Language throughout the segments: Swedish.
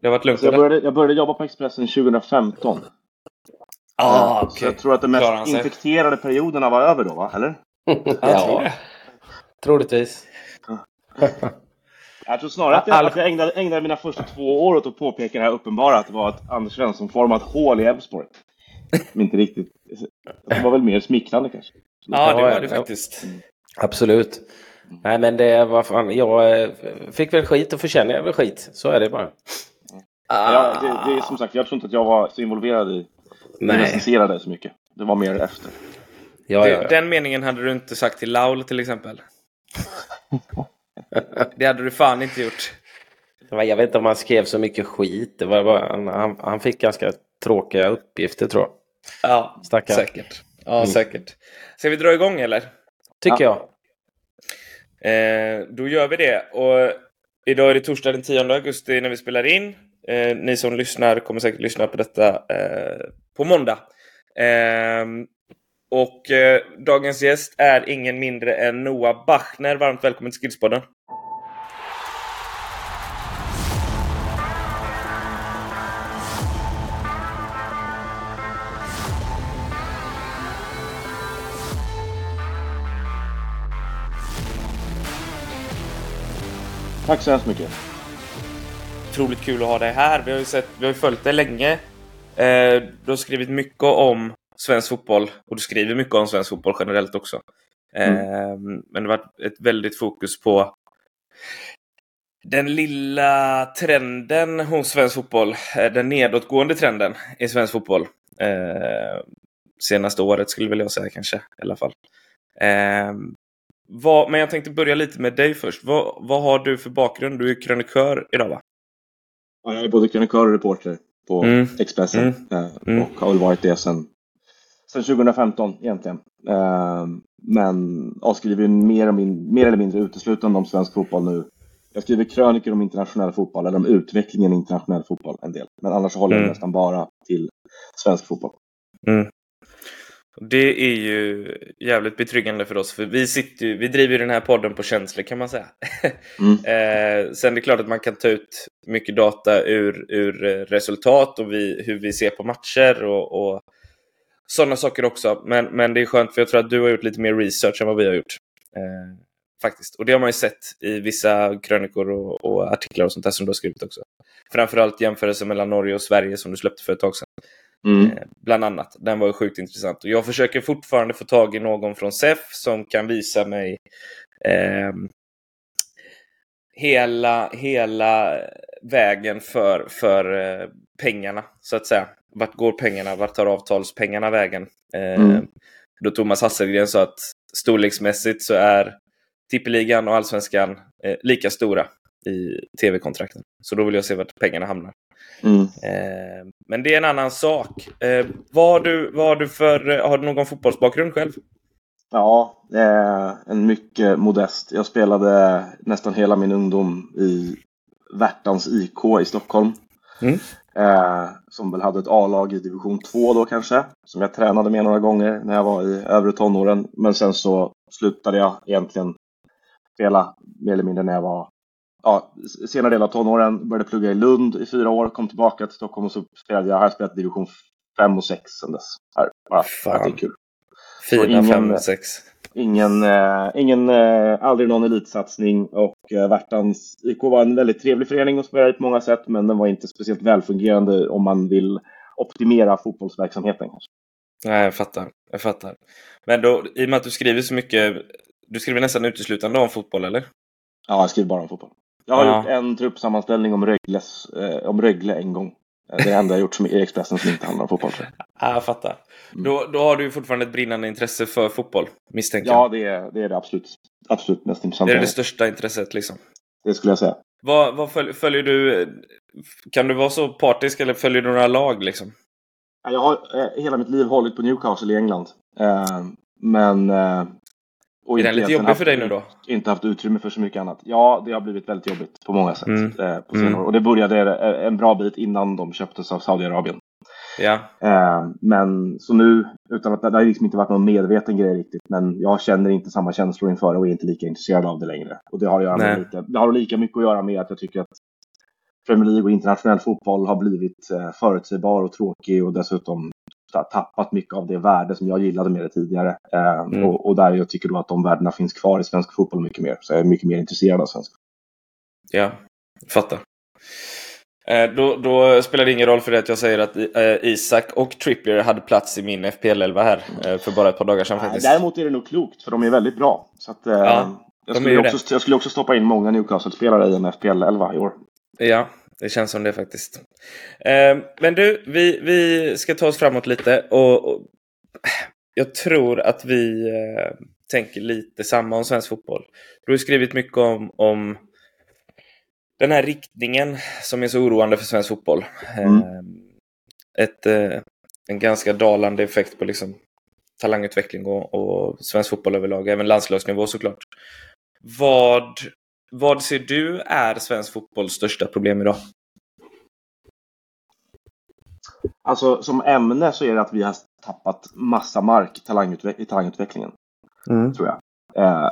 Det har varit lugnt jag, började, jag började jobba på Expressen 2015. Ah, Eh, Så jag tror att den mest infekterade perioderna var över då, va? Eller? Jag tror ja, det. troligtvis. Jag tror snarare att jag, att jag ägnade, ägnade mina första två år åt att påpeka det här uppenbara, att det var ett Anders Svensson-format hål i Elfsborg. Som inte riktigt... Det var väl mer smickrande kanske. Ja, det var det faktiskt. Absolut. Nej, men det var fan, jag eh, fick väl skit och förtjänar väl skit. Så är det bara. Ja, det, det är som sagt, jag tror inte att jag var så involverad i Nej. recensera det så mycket. Det var mer efter. Ja, ja, ja. Den meningen hade du inte sagt till Laul till exempel. Det hade du fan inte gjort. Jag vet inte om han skrev så mycket skit. Det var bara, han, han, fick ganska tråkiga uppgifter tror jag. Ja, Stackarn. säkert. Ja, Mm. säkert. Ska vi dra igång eller? Tycker jag. Eh, då gör vi det. Och idag är det torsdag den 10 augusti när vi spelar in. Eh, ni som lyssnar kommer säkert lyssna på detta eh, på måndag. Eh, och eh, dagens gäst är ingen mindre än Noah Bachner. Varmt välkommen till Skillspodden. Tack så hemskt mycket. Otroligt kul att ha dig här. Vi har ju, sett, vi har följt dig länge. Eh, du har skrivit mycket om svensk fotboll och du skriver mycket om svensk fotboll generellt också. Eh, Men det har varit ett väldigt fokus på den lilla trenden hos svensk fotboll. eh, Den nedåtgående trenden i svensk fotboll. Senaste året skulle väl jag säga kanske i alla fall. Vad, men jag tänkte börja lite med dig först. Vad, vad har du för bakgrund? Du är krönikör idag va? Ja, jag är både krönikör och reporter på Mm. Expressen. eh, Mm. Och har väl varit det sedan sedan 2015 egentligen. Eh, Men jag skriver mer, och min, mer eller mindre uteslutande om svensk fotboll nu. Jag skriver krönikor om internationell fotboll, eller om utvecklingen i internationell fotboll en del. Men annars håller jag Mm. nästan bara till svensk fotboll. Det är ju jävligt betryggande för oss, för vi, sitter ju, vi driver den här podden på känslor kan man säga. Mm. eh, sen är det klart att man kan ta ut mycket data ur, ur eh, resultat och vi, hur vi ser på matcher och, och sådana saker också. Men, men det är skönt för jag tror att du har gjort lite mer research än vad vi har gjort. Eh, faktiskt. Och det har man ju sett i vissa krönikor och, och artiklar och sånt där som du har skrivit också. Framförallt jämförelse mellan Norge och Sverige som du släppte för ett tag sedan. Mm. Eh, Bland annat. Den var ju sjukt intressant. Och jag försöker fortfarande få tag i någon från SEF som kan visa mig ehm, hela, hela vägen för, för eh, pengarna, så att säga. Vart går pengarna? Vart tar avtalspengarna vägen? Eh, Mm. Då Thomas Hasselgren sa att storleksmässigt så är tippeligan och allsvenskan eh, lika stora i tv-kontrakten. Så då vill jag se vart pengarna hamnar. Mm. Eh, men det är en annan sak. Eh, vad har, du, vad har du för... eh, Har du någon fotbollsbakgrund själv? Ja, eh, en mycket modest. Jag spelade nästan hela min ungdom i Värtans IK i Stockholm. Mm. Eh, som väl hade ett A-lag i division 2 då kanske. Som jag tränade med några gånger när jag var i övre tonåren. Men sen så slutade jag egentligen spela mer eller mindre när jag var ja, senare del av tonåren. Började plugga i Lund i fyra år. Kom tillbaka till Stockholm och så spelade jag. Har spelat division 5 och 6 sen dess. Här, att det är kul. Fina ingen- 5-6. Ingen, eh, ingen eh, aldrig någon elitsatsning och eh, Värtans IK var en väldigt trevlig förening att spela i på många sätt men den var inte speciellt välfungerande om man vill optimera fotbollsverksamheten. Kanske. Nej, jag fattar. Jag fattar. Men då, i och med att du skriver så mycket... Du skriver nästan uteslutande om fotboll, eller? Ja, jag skriver bara om fotboll. Jag har Ja. gjort en truppsammanställning om, Rögles, eh, om Rögle en gång. Eh, Det det enda jag gjort som i Expressen som inte handlar om fotboll. Ja, jag fattar. Mm. Då, då har du fortfarande ett brinnande intresse för fotboll, misstänker Ja, jag. det är det, är det absolut, absolut mest Det intressanta. är det största intresset, liksom. det skulle jag säga. Vad, vad följ, följer du... Kan du vara så partisk eller följer du några lag, liksom? Ja, Jag har eh, hela mitt liv hållit på Newcastle i England. Eh, men... Eh, och Är den lite jobbig haft- för dig nu då? Inte haft utrymme för så mycket annat. Ja, det har blivit väldigt jobbigt på många sätt Mm. eh, på senare Mm. år. Och det började eh, en bra bit innan de köptes av Saudiarabien. Ja. Eh, men så nu, utan att det har liksom inte varit någon medveten grej riktigt, men jag känner inte samma känslor inför det och är inte lika intresserad av det längre. Och det har, att göra med Nej. lite, det har lika mycket att göra med att jag tycker att Premier League och internationell fotboll har blivit eh, förutsägbar och tråkig och dessutom tappat mycket av det värde som jag gillade med det tidigare. Eh, mm. och, och, där jag tycker då att de värdena finns kvar i svensk fotboll mycket mer. Så jag är mycket mer intresserad av svensk Ja, fattar. Eh, då, då, spelar det ingen roll för det att jag säger att eh, Isak och Trippier hade plats i min FPL-11 här för bara ett par dagar sedan. Nej, däremot är det nog klokt, för de är väldigt bra. Så att, ja, jag, skulle också, jag, skulle också, stoppa in många Newcastle-spelare i en FPL-11 i år. Ja, det känns som det faktiskt. men du, vi, vi ska ta oss framåt lite. Och, och jag tror att vi tänker lite samma om svensk fotboll. Du har skrivit mycket om, om den här riktningen som är så oroande för svensk fotboll. Mm. Ehm, ett, eh, en ganska dalande effekt på liksom talangutveckling och, och svensk fotboll överlag, även landslagsnivå såklart. Vad, vad ser du är svensk fotbolls största problem idag? Alltså som ämne så är det att vi har tappat massa mark i talangutvecklingen. Mm. Tror jag. Eh,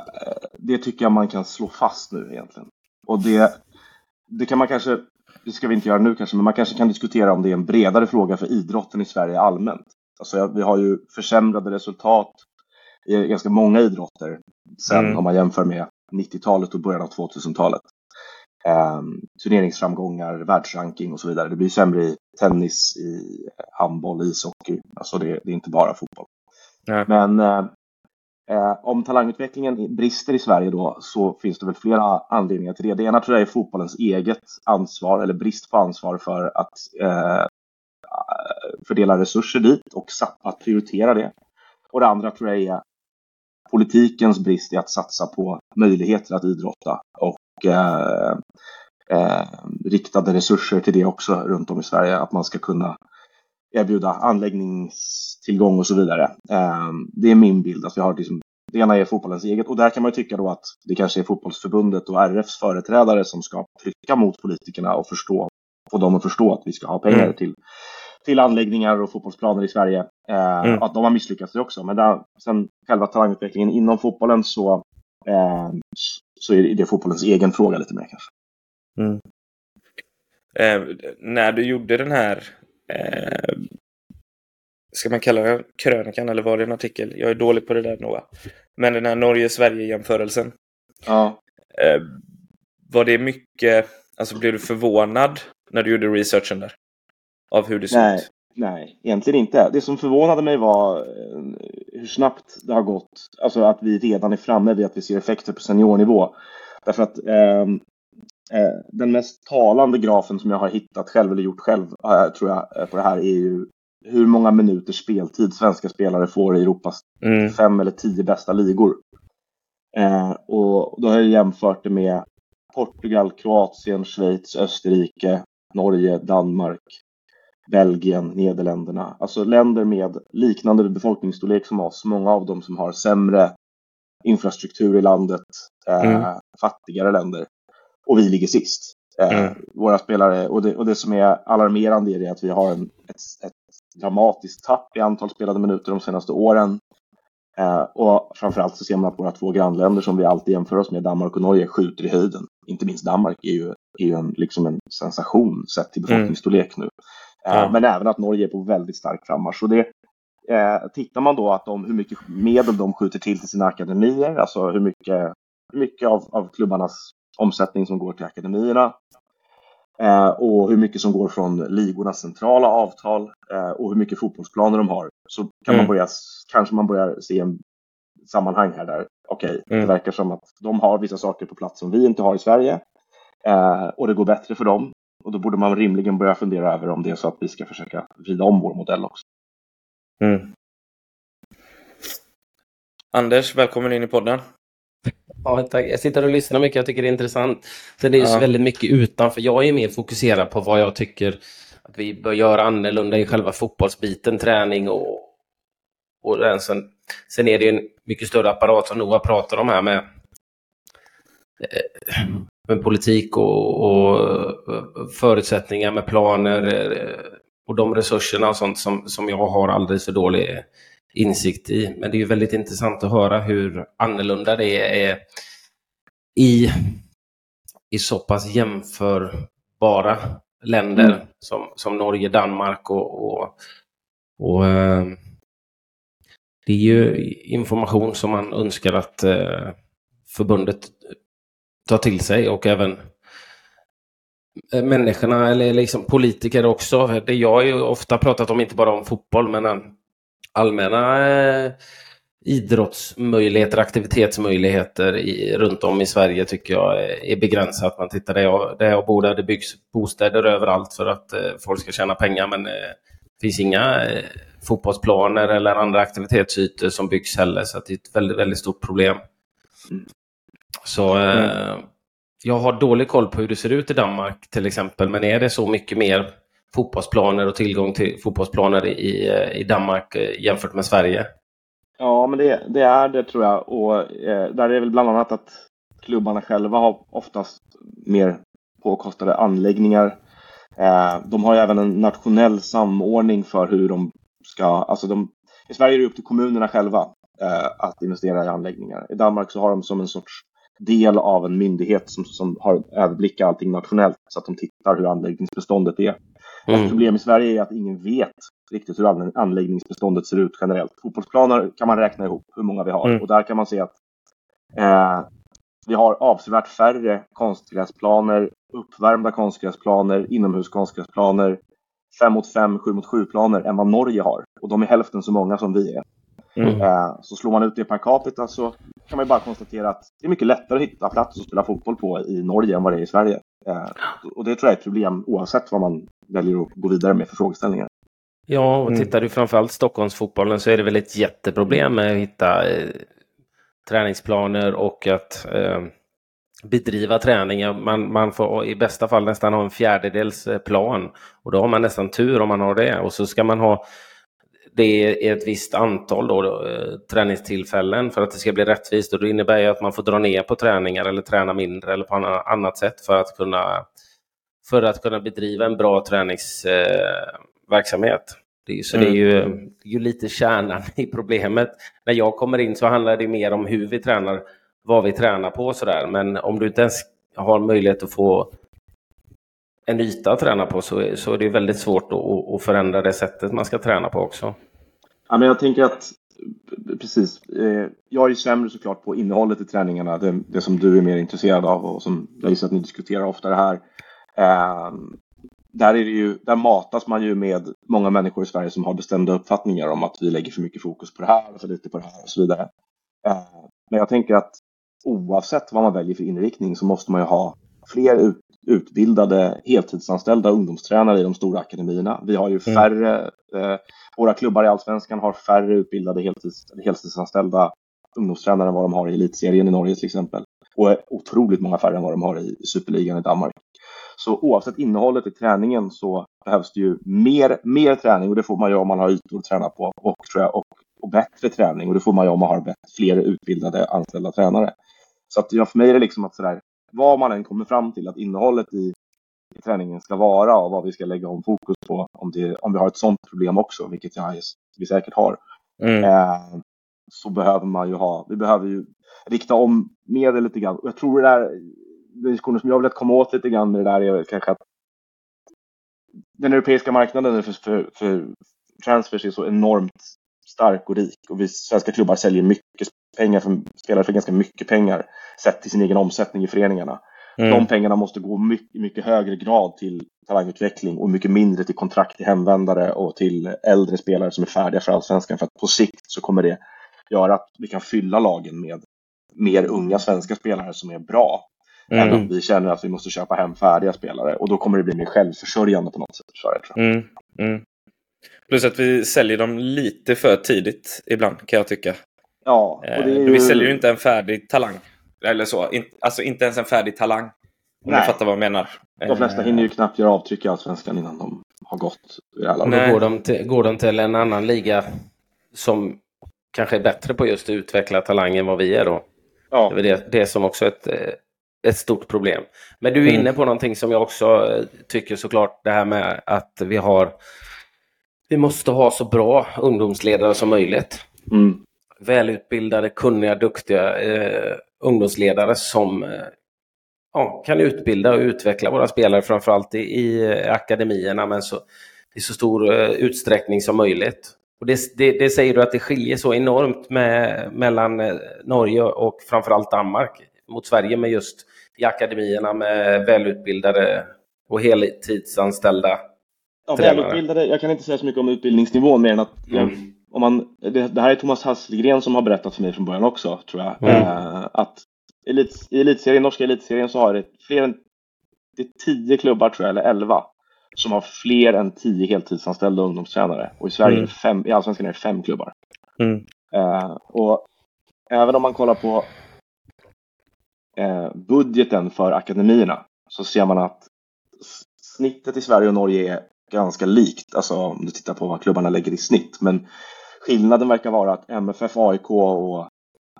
det tycker jag man kan slå fast nu egentligen. Och det det kan man kanske, det ska vi inte göra nu kanske, men man kanske kan diskutera om det är en bredare fråga för idrotten i Sverige allmänt. Alltså, vi har ju försämrade resultat i ganska många idrotter sen mm. om man jämför med 90-talet och början av 2000-talet. Eh, turneringsframgångar, världsranking och så vidare. Det blir sämre i tennis, i handboll, ishockey. Alltså det, det är inte bara fotboll. Nej. Men eh, Eh, om talangutvecklingen brister i Sverige då så finns det väl flera anledningar till det. Det ena tror jag är fotbollens eget ansvar eller brist på ansvar för att eh, fördela resurser dit och att prioritera det. Och det andra tror jag är politikens brist i att satsa på möjligheter att idrotta och eh, eh, riktade resurser till det också runt om i Sverige. Att man ska kunna erbjuda anläggningstillgång och så vidare. Ehm, det är min bild. Att vi har liksom, det ena är fotbollens eget och där kan man ju tycka då att det kanske är fotbollsförbundet och RFs företrädare som ska trycka mot politikerna och förstå, få dem att förstå att vi ska ha pengar mm. till, till anläggningar och fotbollsplaner i Sverige. Ehm, mm. Att de har misslyckats det också. Men där, sen själva talangutvecklingen inom fotbollen så, eh, så är det fotbollens egen fråga lite mer kanske. Mm. Eh, när du gjorde den här eh, ska man kalla den krönikan eller var det en artikel? Jag är dålig på det där Noah. Men den här Norge-Sverige-jämförelsen. Ja. Eh, var det mycket, alltså blev du förvånad när du gjorde researchen där? Av hur det såg nej, ut? Nej, egentligen inte. Det som förvånade mig var eh, hur snabbt det har gått. Alltså att vi redan är framme vid att vi ser effekter på seniornivå. Därför att eh, Eh, den mest talande grafen som jag har hittat själv, eller gjort själv, eh, tror jag, eh, på det här är ju hur många minuters speltid svenska spelare får i Europas mm. fem eller tio bästa ligor. Eh, och då har jag jämfört det med Portugal, Kroatien, Schweiz, Österrike, Norge, Danmark, Belgien, Nederländerna. Alltså länder med liknande befolkningsstorlek som oss. Många av dem som har sämre infrastruktur i landet, eh, mm. fattigare länder och vi ligger sist. Eh, mm. våra spelare, och det, och det som är alarmerande är det att vi har en, ett, ett dramatiskt tapp i antal spelade minuter de senaste åren. Eh, och framförallt så ser man att våra två grannländer som vi alltid jämför oss med, Danmark och Norge, skjuter i höjden. Inte minst Danmark är ju, är ju en, liksom en sensation sett till befolkningsstorlek nu. Ja. Men även att Norge är på väldigt stark frammarsch. det, eh, tittar man då att de, hur mycket medel de skjuter till till sina akademier, alltså hur mycket, hur mycket av, av klubbarnas omsättning som går till akademierna eh, och hur mycket som går från ligornas centrala avtal eh, och hur mycket fotbollsplaner de har. Så kan mm. man börja, kanske man börjar se en sammanhang här där. Okej, okay, mm. det verkar som att de har vissa saker på plats som vi inte har i Sverige eh, och det går bättre för dem. Och då borde man rimligen börja fundera över om det är så att vi ska försöka vrida om vår modell också. Mm. Anders, välkommen in i podden. Ja, tack. Jag sitter och lyssnar mycket, jag tycker det är intressant. Sen det är ja. väldigt mycket utanför. Jag är mer fokuserad på vad jag tycker att vi bör göra annorlunda i själva fotbollsbiten, träning och, och den. Sen, sen är det en mycket större apparat som Noah pratar om här med, eh, med politik och, och förutsättningar med planer eh, och de resurserna och sånt som, som jag har alldeles för dålig insikt i. Men det är ju väldigt intressant att höra hur annorlunda det är i, i så pass jämförbara länder mm. som, som Norge, Danmark och, och, och eh, det är ju information som man önskar att eh, förbundet tar till sig och även eh, människorna eller liksom politiker också. Det jag har ju ofta pratat om, inte bara om fotboll, men allmänna eh, idrottsmöjligheter, aktivitetsmöjligheter i, runt om i Sverige tycker jag är begränsat. Man tittar där jag, där jag bor, där det byggs bostäder överallt för att eh, folk ska tjäna pengar, men eh, det finns inga eh, fotbollsplaner eller andra aktivitetsytor som byggs heller, så det är ett väldigt, väldigt stort problem. Så eh, mm. jag har dålig koll på hur det ser ut i Danmark till exempel, men är det så mycket mer fotbollsplaner och tillgång till fotbollsplaner i, eh, i Danmark eh, jämfört med Sverige? Ja, men det, det är det tror jag. Och eh, där är det väl bland annat att klubbarna själva har oftast mer påkostade anläggningar. Eh, de har ju även en nationell samordning för hur de ska, alltså de, i Sverige är det upp till kommunerna själva eh, att investera i anläggningar. I Danmark så har de som en sorts del av en myndighet som, som har överblick allting nationellt så att de tittar hur anläggningsbeståndet är. Mm. Ett problem i Sverige är att ingen vet riktigt hur anläggningsbeståndet ser ut generellt. Fotbollsplaner kan man räkna ihop hur många vi har mm. och där kan man se att eh, vi har avsevärt färre konstgräsplaner, uppvärmda konstgräsplaner, inomhus konstgräsplaner, 5 mot 5, 7 mot 7 planer än vad Norge har. Och de är hälften så många som vi är. Mm. Eh, så slår man ut det per capita så kan man bara konstatera att det är mycket lättare att hitta plats att spela fotboll på i Norge än vad det är i Sverige. Eh, och det tror jag är ett problem oavsett vad man väljer att gå vidare med för frågeställningar. Ja, och mm. tittar du framförallt Stockholmsfotbollen så är det väl ett jätteproblem med att hitta eh, träningsplaner och att eh, bedriva träningar. Man, man får i bästa fall nästan ha en fjärdedels eh, plan och då har man nästan tur om man har det och så ska man ha det är ett visst antal då, då, eh, träningstillfällen för att det ska bli rättvist och det innebär ju att man får dra ner på träningar eller träna mindre eller på annat sätt för att kunna, för att kunna bedriva en bra träningsverksamhet. Det är, så mm. det är ju, det är ju lite kärnan i problemet. När jag kommer in så handlar det mer om hur vi tränar, vad vi tränar på och sådär. Men om du inte ens har möjlighet att få en yta att träna på så, så är det väldigt svårt att, att förändra det sättet man ska träna på också. Ja, men jag tänker att precis. Eh, jag är ju sämre såklart på innehållet i träningarna, det, det, som du är mer intresserad av och som jag gissar att ni diskuterar oftare här. Eh, där, är det ju, där matas man ju med många människor i Sverige som har bestämda uppfattningar om att vi lägger för mycket fokus på det här och för lite på det här och så vidare. Eh, men jag tänker att oavsett vad man väljer för inriktning så måste man ju ha fler ut, utbildade heltidsanställda ungdomstränare i de stora akademierna. Vi har ju mm. färre, eh, våra klubbar i Allsvenskan har färre utbildade heltids, heltidsanställda ungdomstränare än vad de har i elitserien i Norge till exempel. Och otroligt många färre än vad de har i superligan i Danmark. Så oavsett innehållet i träningen så behövs det ju mer, mer träning och det får man ju om man har ytor att träna på och, tror jag, och, och bättre träning och det får man ju om man har fler utbildade anställda tränare. Så att ja, för mig är det liksom att sådär, vad man än kommer fram till att innehållet i, i träningen ska vara och vad vi ska lägga om fokus på om, det, om vi har ett sådant problem också, vilket jag, vi säkert har. Mm. Eh, så behöver man ju ha, vi behöver ju rikta om medel lite grann. Jag tror det där, den diskussionen som jag vill komma åt lite grann med det där är kanske att den europeiska marknaden för, för, för transfers är så enormt stark och rik och vi svenska klubbar säljer mycket pengar för spelare för ganska mycket pengar sett till sin egen omsättning i föreningarna. Mm. De pengarna måste gå mycket, mycket högre grad till talangutveckling och mycket mindre till kontrakt till hemvändare och till äldre spelare som är färdiga för allsvenskan. För att på sikt så kommer det göra att vi kan fylla lagen med mer unga svenska spelare som är bra. Mm. Än att vi känner att vi måste köpa hem färdiga spelare och då kommer det bli mer självförsörjande på något sätt. tror jag. Mm. Mm. Plus att vi säljer dem lite för tidigt ibland kan jag tycka. Ja, och eh, det är ju... Vi säljer ju inte en färdig talang. Eller så. alltså inte ens en färdig talang. Om Nej. du fattar vad jag menar. De flesta hinner ju knappt göra avtryck i Allsvenskan innan de har gått här landet. Går de, till, går de till en annan liga som kanske är bättre på just att utveckla talang än vad vi är då? Ja. Det är det, det som också är ett, eh, ett stort problem. Men du är mm. inne på någonting som jag också eh, tycker såklart, det här med att vi har vi måste ha så bra ungdomsledare som möjligt. Mm. Välutbildade, kunniga, duktiga eh, ungdomsledare som eh, ja, kan utbilda och utveckla våra spelare framförallt i, i akademierna men så, i så stor uh, utsträckning som möjligt. Och det, det, det, säger du att det skiljer så enormt med, mellan uh, Norge och framförallt Danmark mot Sverige med just i akademierna med välutbildade och heltidsanställda ja, välutbildade. Jag kan inte säga så mycket om utbildningsnivån mer än att mm. Om man, det, det, här är Thomas Hasselgren som har berättat för mig från början också, tror jag. Mm. Eh, att elit, i elitserien, norska elitserien så har det fler än det är tio klubbar tror jag, eller elva, som har fler än tio heltidsanställda ungdomstränare. Och i Sverige, mm. fem, i Allsvenskan är det fem klubbar. Mm. Eh, och även om man kollar på eh, budgeten för akademierna så ser man att snittet i Sverige och Norge är ganska likt, alltså om du tittar på vad klubbarna lägger i snitt. Men skillnaden verkar vara att MFF, AIK och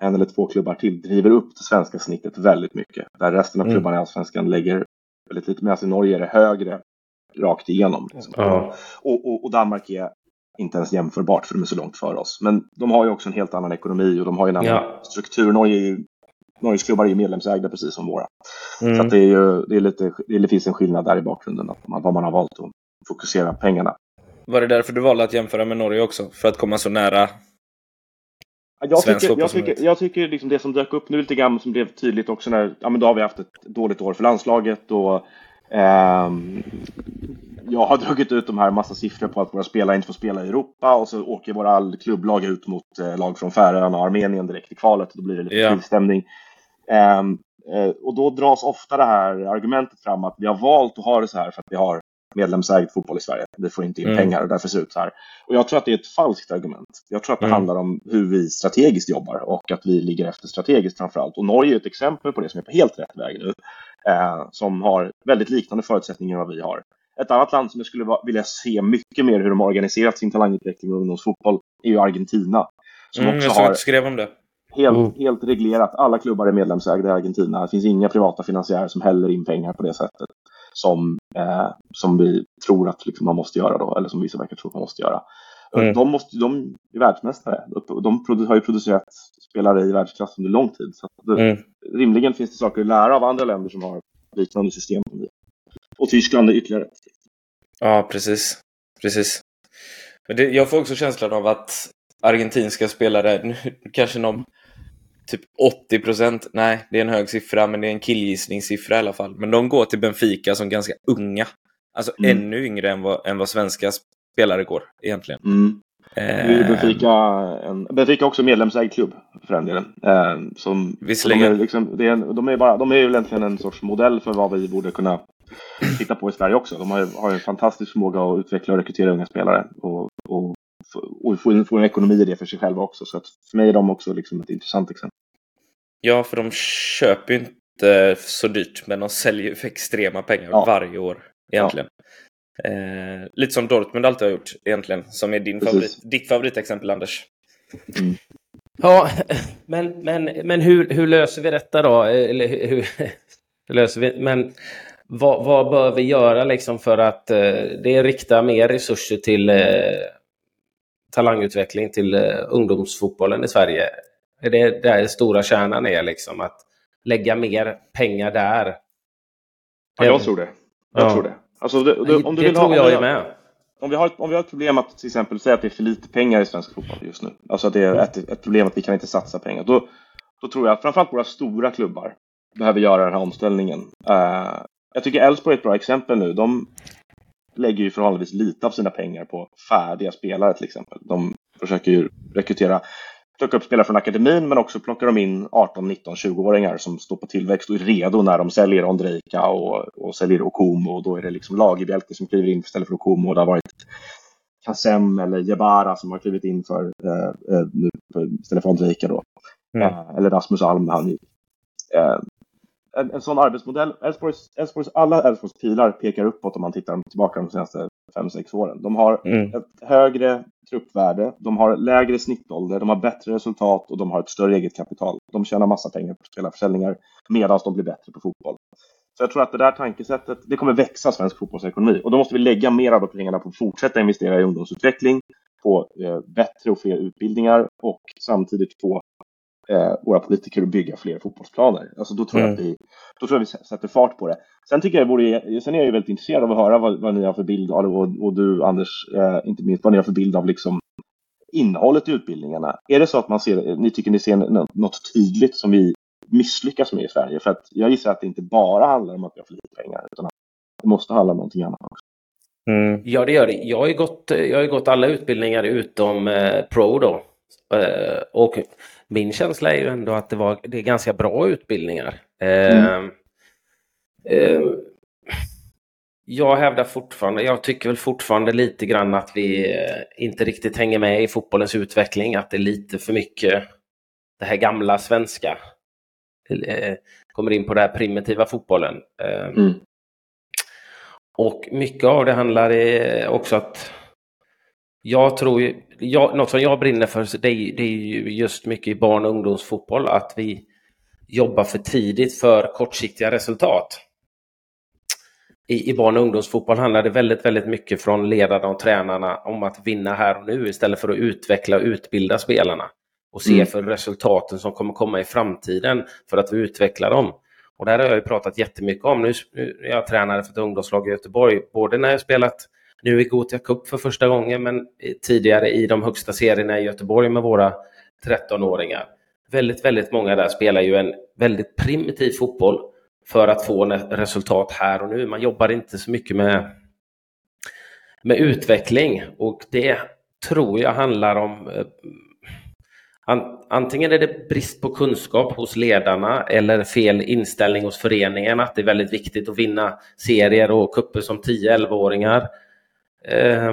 en eller två klubbar till driver upp det svenska snittet väldigt mycket. Där resten av mm. klubbarna i Allsvenskan lägger väldigt lite, medan i Norge är det högre rakt igenom. Liksom. Ja. Och, och, och, Danmark är inte ens jämförbart för de är så långt före oss. Men de har ju också en helt annan ekonomi och de har ju en annan ja. struktur. Norge är ju, Norges klubbar är ju medlemsägda precis som våra. Mm. Så det, är ju, det, är lite, det finns en skillnad där i bakgrunden, att man, vad man har valt att fokusera pengarna. Var det därför du valde att jämföra med Norge också? För att komma så nära jag tycker, jag tycker, jag tycker liksom det som dök upp nu lite grann som blev tydligt också när, ja men då har vi haft ett dåligt år för landslaget och eh, jag har dragit ut de här massa siffror på att våra spelare inte får spela i Europa och så åker våra klubblag ut mot eh, lag från Färöarna och Armenien direkt i kvalet och då blir det lite yeah. tillstämning. Eh, och då dras ofta det här argumentet fram att vi har valt att ha det så här för att vi har medlemsägd fotboll i Sverige. Vi får inte in mm. pengar och därför ser det ut så här. Och jag tror att det är ett falskt argument. Jag tror att det mm. handlar om hur vi strategiskt jobbar och att vi ligger efter strategiskt framför allt. Och Norge är ett exempel på det som är på helt rätt väg nu. Eh, som har väldigt liknande förutsättningar än vad vi har. Ett annat land som jag skulle vilja se mycket mer hur de har organiserat sin talangutveckling och ungdomsfotboll är ju Argentina. Som mm, också jag har skrev om det. Helt, mm. helt reglerat. Alla klubbar är medlemsägda i Argentina. Det finns inga privata finansiärer som häller in pengar på det sättet som, eh, som vi tror att liksom, man måste göra då, eller som vissa verkar tro att man måste göra. Mm. De, måste, de är världsmästare. De har ju producerat spelare i världsklass under lång tid. Så det, mm. Rimligen finns det saker att lära av andra länder som har liknande system. Och Tyskland är ytterligare Ja, precis. precis. Men det, jag får också känslan av att argentinska spelare, nu kanske någon typ 80 procent. Nej, det är en hög siffra, men det är en killgissningssiffra i alla fall. Men de går till Benfica som ganska unga. Alltså mm. ännu yngre än vad, än vad svenska spelare går egentligen. Mm. Eh, Benfica, en, Benfica är också medlemsägd klubb för den delen. Eh, som, Visserligen. De är, liksom, det är en, de, är bara, de är ju egentligen en sorts modell för vad vi borde kunna titta på i Sverige också. De har, har en fantastisk förmåga att utveckla och rekrytera unga spelare och, och, och få, en, få en ekonomi i det för sig själva också. Så att för mig är de också liksom ett intressant exempel. Ja, för de köper ju inte så dyrt, men de säljer ju för extrema pengar ja. varje år egentligen. Ja. Eh, lite som Dortmund alltid har gjort egentligen, som är din favorit, ditt favoritexempel Anders. Mm. Ja, men, men, men hur, hur löser vi detta då? Eller hur, hur löser vi? Men vad, vad, bör vi göra liksom för att eh, det rikta mer resurser till eh, talangutveckling till eh, ungdomsfotbollen i Sverige? Är det där stora kärnan är, liksom att lägga mer pengar där? Ja, jag tror det. Jag ja. tror det. Alltså, det, det, om du det vill tror ha, jag är med. Om vi, har ett, om vi har ett problem att till exempel säga att det är för lite pengar i svensk fotboll just nu. Alltså att det är ett, ett problem att vi kan inte satsa pengar. Då, då tror jag att framförallt våra stora klubbar behöver göra den här omställningen. Uh, jag tycker Elfsborg är ett bra exempel nu. De lägger ju förhållandevis lite av sina pengar på färdiga spelare till exempel. De försöker ju rekrytera plocka upp spelare från akademin men också plockar de in 18, 19, 20-åringar som står på tillväxt och är redo när de säljer Ondrejka och, och säljer Okumo och då är det liksom Lagerbjälke som kliver in istället för Okumo och det har varit Kassem eller Jebara som har klivit in för, eh, eh nu istället för Ondrejka då. Mm. Eh, eller Rasmus Alm han gick. Eh, en, en sån arbetsmodell, Älvsborgs, Älvsborgs, alla Älvsborgs pilar pekar uppåt om man tittar tillbaka de senaste 5-6 åren. De har mm. ett högre truppvärde, de har lägre snittålder, de har bättre resultat och de har ett större eget kapital. De tjänar massa pengar på spelarförsäljningar medan de blir bättre på fotboll. Så jag tror att det där tankesättet, det kommer växa svensk fotbollsekonomi och då måste vi lägga mer av de pengarna på att fortsätta investera i ungdomsutveckling, på eh, bättre och fler utbildningar och samtidigt få eh, våra politiker att bygga fler fotbollsplaner. Alltså då tror, mm. jag att vi, då tror jag vi sätter fart på det. Sen, tycker jag vore, sen är jag ju väldigt intresserad av att höra vad, vad ni har för bild, av, och, och du Anders, eh, inte minst, vad ni har för bild av liksom innehållet i utbildningarna. Är det så att man ser, ni tycker ni ser något tydligt som vi misslyckas med i Sverige? För att jag gissar att det inte bara handlar om att vi har för lite pengar, utan att det måste handla om någonting annat också. Mm. Ja, det gör det. Jag har ju gått, jag har gått alla utbildningar utom eh, Pro då. Eh, och min känsla är ju ändå att det, var, det är ganska bra utbildningar. Eh, mm. Eh, jag hävdar fortfarande, jag tycker väl fortfarande lite grann att vi eh, inte riktigt hänger med i fotbollens utveckling, att det är lite för mycket det här gamla svenska. Eh, kommer in på den här primitiva fotbollen. Mm. Och mycket av det handlar också att jag tror ju, jag, något som jag brinner för det är, det är ju just mycket i barn och ungdomsfotboll att vi jobbar för tidigt för kortsiktiga resultat. I, I barn och ungdomsfotboll handlar det väldigt, väldigt mycket från ledarna och tränarna om att vinna här och nu istället för att utveckla och utbilda spelarna och se mm. för resultaten som kommer komma i framtiden för att utveckla dem. Och det här har jag ju pratat jättemycket om. Nu, nu är jag tränare för ett ungdomslag i Göteborg, både när jag spelat nu i Gotia Cup för första gången, men tidigare i de högsta serierna i Göteborg med våra 13-åringar. Väldigt, väldigt många där spelar ju en väldigt primitiv fotboll för att få resultat här och nu. Man jobbar inte så mycket med, med utveckling och det tror jag handlar om eh, Antingen är det brist på kunskap hos ledarna eller fel inställning hos föreningen att det är väldigt viktigt att vinna serier och kupper som 10-11-åringar. Eh,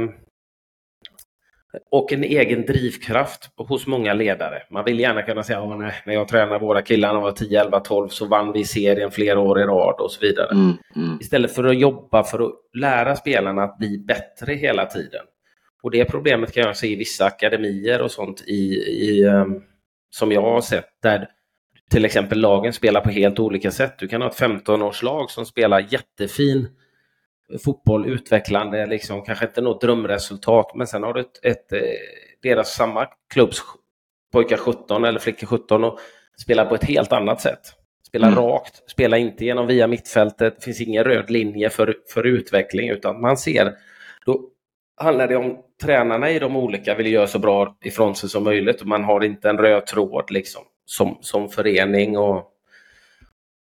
och en egen drivkraft hos många ledare. Man vill gärna kunna säga att när jag tränade våra killar när de var 10, 11, 12 så vann vi serien flera år i rad och så vidare. Mm, mm. Istället för att jobba för att lära spelarna att bli bättre hela tiden. Och det problemet kan jag se i vissa akademier och sånt i, i um, som jag har sett där till exempel lagen spelar på helt olika sätt. Du kan ha ett 15-årslag som spelar jättefin fotboll, utvecklande, liksom, kanske inte något drömresultat, men sen har du ett, ett, eh, deras samma klubbs pojkar 17 eller flickor 17 och spelar på ett helt annat sätt. Spelar mm. rakt, spelar inte genom via mittfältet, det finns ingen röd linje för, för utveckling, utan man ser, då handlar det om tränarna i de olika vill göra så bra ifrån sig som möjligt och man har inte en röd tråd liksom som, som förening och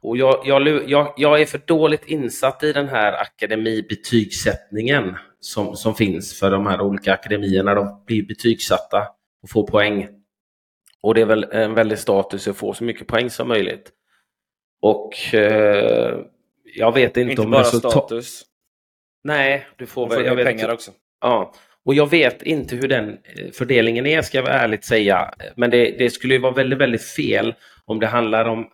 och jag, jag, jag, jag är för dåligt insatt i den här akademibetygssättningen som, som finns för de här olika akademierna. De blir betygsatta och får poäng. Och det är väl en väldig status att få så mycket poäng som möjligt. Och eh, jag vet inte, inte om bara resultat... status. Nej, du får, väl... Jag vet pengar också. Ja, och jag vet inte hur den eh, fördelningen är, ska jag ärligt säga. Men det, det skulle ju vara väldigt, väldigt fel om det handlar om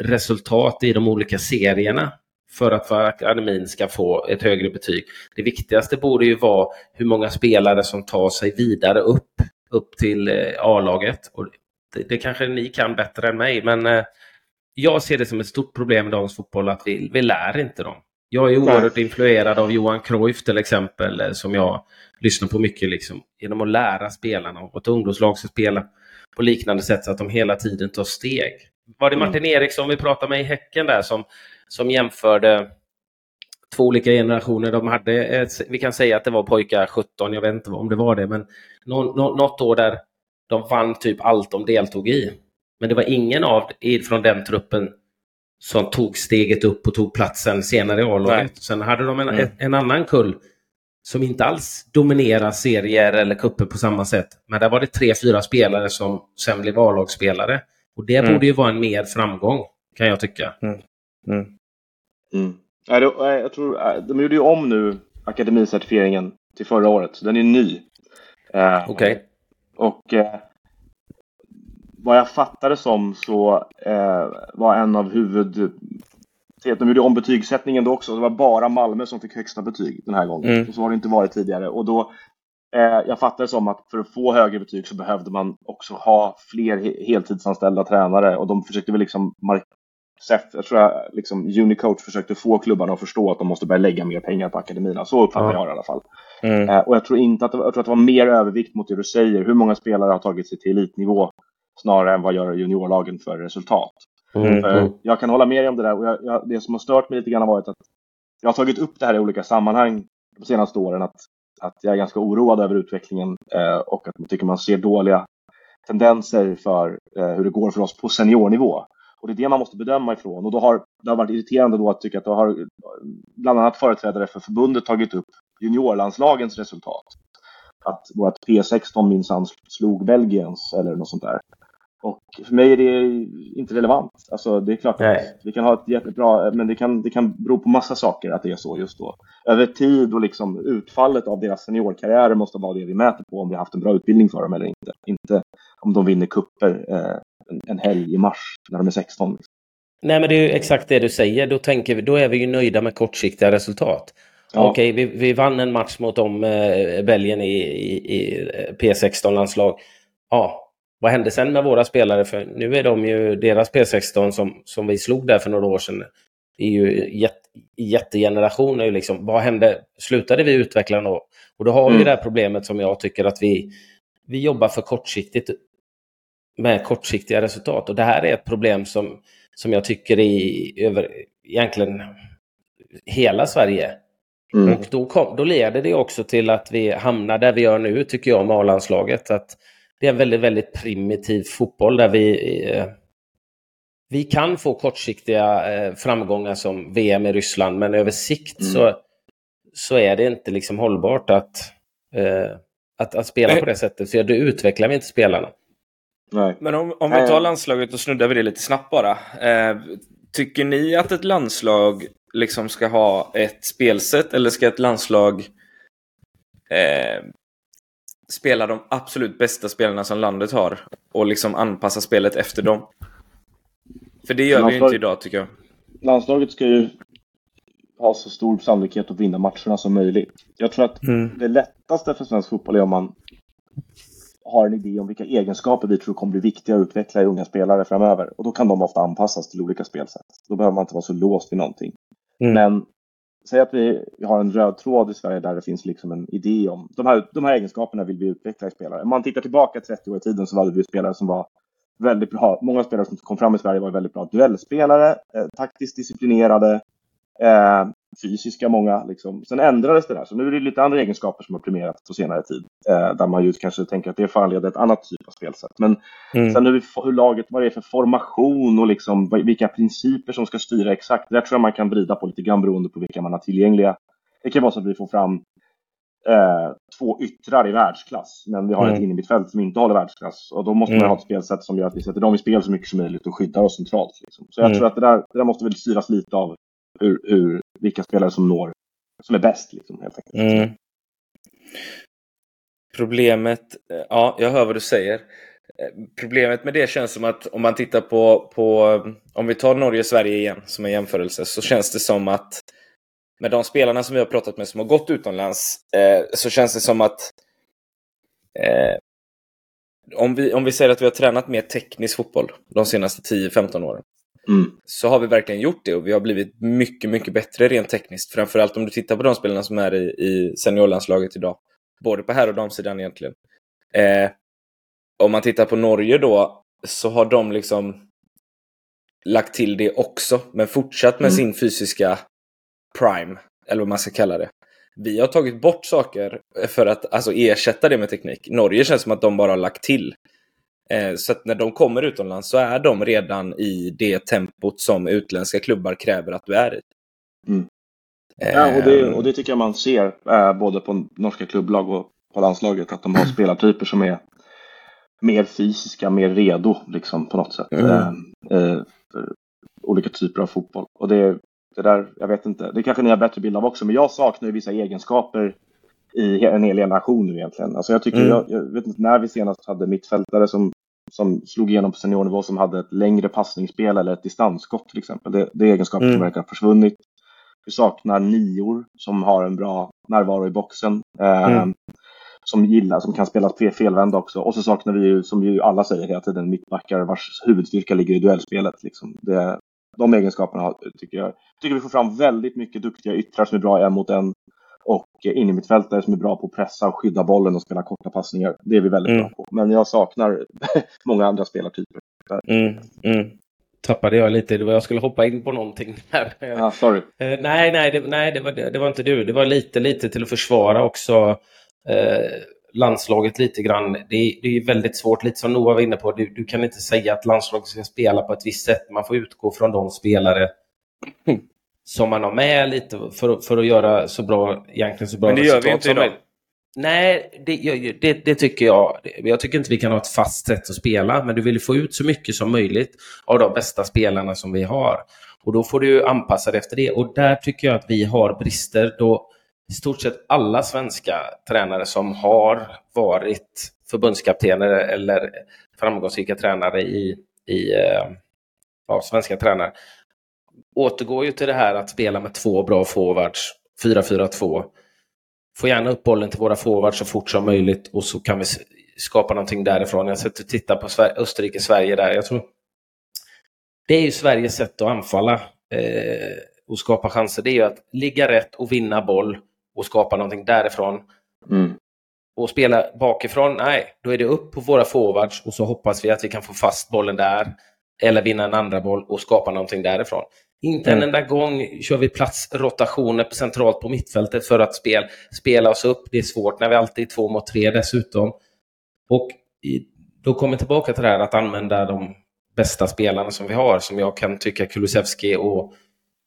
resultat i de olika serierna för att akademin ska få ett högre betyg. Det viktigaste borde ju vara hur många spelare som tar sig vidare upp, upp till eh, A-laget. Och det, det kanske ni kan bättre än mig, men eh, jag ser det som ett stort problem i dagens fotboll att vi, vi lär inte dem. Jag är oerhört influerad av Johan Cruyff till exempel, eh, som jag lyssnar på mycket liksom, genom att lära spelarna och ett ungdomslag ska spela på liknande sätt så att de hela tiden tar steg. Var det mm. Martin. Eriksson vi pratade med i Häcken där som, som jämförde två olika generationer. De hade, ett, vi kan säga att det var pojkar 17, jag vet inte om det var det, men nå, nå, något år där de vann typ allt de deltog i. Men det var ingen av från den truppen som tog steget upp och tog platsen senare i A-laget. Sen hade de en, mm. en annan kull som inte alls dominerar serier eller kupper på samma sätt. Men där var det tre, fyra spelare som sen blev A-lagsspelare. Och det mm. borde ju vara en mer framgång, kan jag tycka. Mm. Mm. Mm. Jag tror, äh, de gjorde ju om nu akademicertifieringen till förra året, så den är ny. Uh, Okej. Okay. Och uh, vad jag fattade som så var en av huvud... De gjorde om betygssättningen då också, det var bara Malmö som fick högsta betyg den här gången. Mm. Och så har det inte varit tidigare. Och då Eh, jag fattar det som att för att få högre betyg så behövde man också ha fler heltidsanställda tränare och de försökte väl liksom jag tror att liksom Unicoach försökte få klubbarna att förstå att de måste börja lägga mer pengar på akademierna. Så uppfattar ja. jag det i alla fall. Mm. Eh, och jag tror inte att det, jag tror att det var mer övervikt mot det du säger. Hur många spelare har tagit sig till elitnivå snarare än vad gör juniorlagen för resultat. Mm. För jag kan hålla med dig om det där och jag, jag, det som har stört mig lite grann har varit att jag har tagit upp det här i olika sammanhang de senaste åren att, att jag är ganska oroad över utvecklingen eh, och att jag tycker man ser dåliga tendenser för eh, hur det går för oss på seniornivå. Och det är det man måste bedöma ifrån. Och då har det har varit irriterande då att tycka att då har bland annat företrädare för förbundet tagit upp juniorlandslagens resultat. Att vårt P16 minsann slog Belgiens eller något sånt där. Och för mig är det inte relevant. Alltså det är klart Nej. att vi kan ha ett jättebra, men det kan, det kan bero på massa saker att det är så just då. Över tid och liksom utfallet av deras seniorkarriärer måste vara det vi mäter på om vi har haft en bra utbildning för dem eller inte. Inte om de vinner kupper eh, en, en helg i mars när de är 16. Liksom. Nej, men det är ju exakt det du säger. Då, tänker vi, då är vi ju nöjda med kortsiktiga resultat. Ja. Okej, vi, vi vann en match mot dem, eh, Belgien i, i, i eh, P16-landslag. Ja, vad hände sen med våra spelare? För nu är de ju, deras P16 som, som vi slog där för några år sedan, är ju jätte, jättegenerationer. ju Liksom. Vad hände? Slutade vi utveckla då? Och då har vi Mm. det här problemet som jag tycker att vi, vi jobbar för kortsiktigt med kortsiktiga resultat. Och det här är ett problem som, som jag tycker är över egentligen hela Sverige. Mm. Och då, kom, då leder det också till att vi hamnar där vi gör nu, tycker jag, med A-landslaget. Att det är en väldigt, väldigt primitiv fotboll där vi, eh, vi kan få kortsiktiga eh, framgångar som VM i Ryssland, men över sikt Mm. så, så är det inte liksom hållbart att, eh, att, att spela Nej. på det sättet, för då utvecklar vi inte spelarna. Nej. Men om, om vi tar landslaget och snuddar vid det lite snabbt bara. Eh, tycker ni att ett landslag liksom ska ha ett spelsätt eller ska ett landslag eh, spela de absolut bästa spelarna som landet har och liksom anpassa spelet efter dem? För det gör vi ju inte idag tycker jag. Landslaget ska ju ha så stor sannolikhet att vinna matcherna som möjligt. Jag tror att Mm. det lättaste för svensk fotboll är om man har en idé om vilka egenskaper vi tror kommer bli viktiga att utveckla i unga spelare framöver. Och då kan de ofta anpassas till olika spelsätt. Då behöver man inte vara så låst vid någonting. Mm. Men säg att vi har en röd tråd i Sverige där det finns liksom en idé om de här, de här egenskaperna vill vi utveckla i spelare. Om man tittar tillbaka 30 år i tiden så hade vi spelare som var väldigt bra. Många spelare som kom fram i Sverige var väldigt bra duellspelare, eh, taktiskt disciplinerade, eh, fysiska många. Liksom. Sen ändrades det där, så nu är det lite andra egenskaper som har premierats på senare tid. Eh, där man ju kanske tänker att det föranleder ett annat typ av spelsätt. Men Mm. sen hur, hur laget, vad det är för formation och liksom, vilka principer som ska styra exakt. Det där tror jag man kan vrida på lite grann beroende på vilka man har tillgängliga. Det kan vara så att vi får fram eh, två yttrar i världsklass, men vi har Mm. ett innermittfält som inte håller världsklass. Och då måste man Mm. ha ett spelsätt som gör att vi sätter dem i spel så mycket som möjligt och skyddar oss centralt. Liksom. Så jag Mm. tror att det där, det där måste väl styras lite av hur, hur, vilka spelare som når, som är bäst. Liksom, helt enkelt. Mm. Problemet, eh, ja, jag hör vad du säger. Eh, problemet med det känns som att om man tittar på, på eh, om vi tar Norge-Sverige igen som en jämförelse, så känns det som att med de spelarna som vi har pratat med som har gått utomlands, eh, så känns det som att eh, om, vi, om vi säger att vi har tränat mer teknisk fotboll de senaste 10-15 åren, Mm. så har vi verkligen gjort det och vi har blivit mycket, mycket bättre rent tekniskt. Framförallt om du tittar på de spelarna som är i, i seniorlandslaget idag. Både på här och damsidan egentligen. Eh, om man tittar på Norge då så har de liksom lagt till det också, men fortsatt med Mm. sin fysiska prime, eller vad man ska kalla det. Vi har tagit bort saker för att alltså, ersätta det med teknik. Norge känns som att de bara har lagt till. Eh, så att när de kommer utomlands så är de redan i det tempot som utländska klubbar kräver att du är i. Mm. Ja, och, det, och det tycker jag man ser eh, både på norska klubblag och på landslaget, att de har spelartyper som är mer fysiska, mer redo liksom på något sätt. Mm. Eh, eh, för olika typer av fotboll. Och det, det där, jag vet inte, det kanske ni har bättre bild av också, men jag saknar ju vissa egenskaper i en hel generation nu egentligen. Alltså jag tycker, Mm. jag, jag vet inte när vi senast hade mittfältare som, som slog igenom på seniornivå som hade ett längre passningsspel eller ett distansskott till exempel. Det, det är egenskaper Mm. som verkar ha försvunnit. Vi saknar nior som har en bra närvaro i boxen. Eh, Mm. Som gillar, som kan spela fe- felvända också. Och så saknar vi ju, som ju alla säger hela tiden, mittbackar vars huvudstyrka ligger i duellspelet. Liksom. Det, de egenskaperna tycker jag tycker vi får fram väldigt mycket duktiga yttrar som är bra en mot en. Och innermittfältare som är bra på att pressa och skydda bollen och spela korta passningar. Det är vi väldigt mm. bra på. Men jag saknar många andra spelartyper. Mm, mm. Tappade jag lite, det var jag skulle hoppa in på någonting där. Ja, sorry. Eh, nej, nej, det, nej det, var, det, var inte du. Det var lite, lite till att försvara också eh, landslaget lite grann. Det, det är väldigt svårt, lite som Noah var inne på. Du, du, kan inte säga att landslaget ska spela på ett visst sätt. Man får utgå från de spelare som man har med lite för, för att göra så bra, egentligen så bra Men det gör vi inte idag. Nej, det, det, det, tycker jag. Jag tycker inte vi kan ha ett fast sätt att spela, men du vill få ut så mycket som möjligt av de bästa spelarna som vi har. Och då får du anpassa dig efter det. Och där tycker jag att vi har brister då i stort sett alla svenska tränare som har varit förbundskaptener eller framgångsrika tränare i, i eh, ja, svenska tränare återgår ju till det här att spela med två bra forwards, 4-4-2. Få gärna upp bollen till våra forwards så fort som möjligt och så kan vi skapa någonting därifrån. Jag sätter titta på Österrike-Sverige där. Jag tror det är ju Sveriges sätt att anfalla eh, och skapa chanser. Det är ju att ligga rätt och vinna boll och skapa någonting därifrån. Mm. Och spela bakifrån, nej, då är det upp på våra forwards och så hoppas vi att vi kan få fast bollen där. Eller vinna en andra boll och skapa någonting därifrån. Inte mm. en enda gång kör vi platsrotationer centralt på mittfältet för att spel, spela oss upp. Det är svårt när vi alltid är två mot tre dessutom. Och i, då kommer jag tillbaka till det här att använda de bästa spelarna som vi har, som jag kan tycka Kulusevski och,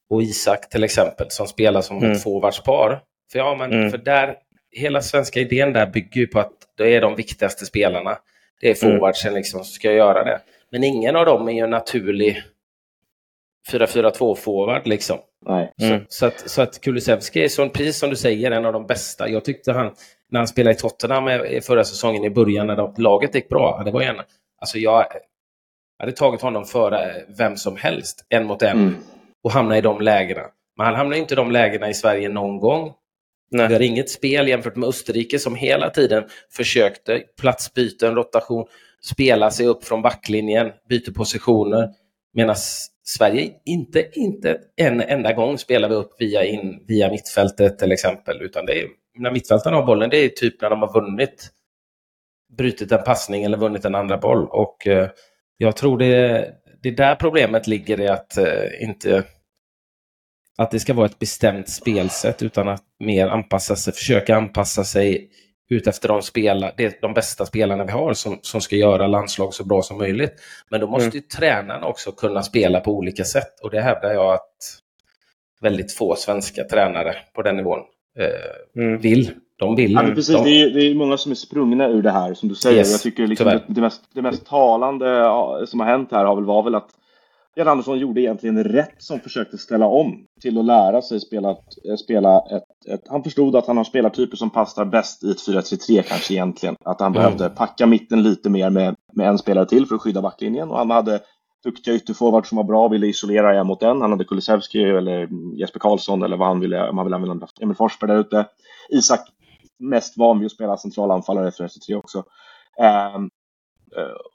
och Isak till exempel, som spelar som mm. ett forwardspar. För, ja, men, mm. för där, hela svenska idén där bygger ju på att det är de viktigaste spelarna. Det är mm. forwardsen liksom som ska göra det. Men ingen av dem är ju en naturlig 4-4-2 forward liksom. Nej. Mm. Så, så, att, så att Kulusevski är, som, precis som du säger, en av de bästa. Jag tyckte han, när han spelade i Tottenham förra säsongen i början, när de, laget gick bra, det var en, alltså jag hade tagit honom före vem som helst, en mot en, mm. och hamna i de lägena. Men han hamnar inte i de lägena i Sverige någon gång. Nej. Vi har inget spel jämfört med Österrike som hela tiden försökte platsbyten, rotation, spela sig upp från backlinjen, byter positioner. Medan Sverige inte, inte en enda gång spelar vi upp via, in, via mittfältet till exempel, utan det är när mittfältarna har bollen, det är typ när de har vunnit, brutit en passning eller vunnit en andra boll. Och eh, jag tror det, det är där problemet ligger i att eh, inte att det ska vara ett bestämt spelsätt utan att mer anpassa sig, försöka anpassa sig ut efter de, spela, de bästa spelarna vi har som, som ska göra landslag så bra som möjligt. Men då måste mm. ju tränarna också kunna spela på olika sätt och det hävdar jag att väldigt få svenska tränare på den nivån eh, mm. vill. De vill. Ja, precis, de... det, är, det är många som är sprungna ur det här som du säger. Yes, jag tycker liksom det, det, mest, det mest talande som har hänt här har väl, var väl att Jan Andersson gjorde egentligen rätt som försökte ställa om till att lära sig spela, eh, spela ett, ett Han förstod att han har spelartyper som passar bäst i ett 4-3-3 kanske egentligen. Att han mm. behövde packa mitten lite mer med, med en spelare till för att skydda backlinjen och han hade duktiga ytterforwards som var bra och ville isolera en mot en. Han hade Kulusevski eller Jesper Karlsson eller vad han ville, om han ville använda Emil Forsberg där ute. Isak mest van vid att spela centralanfallare i 4-3 också. Um,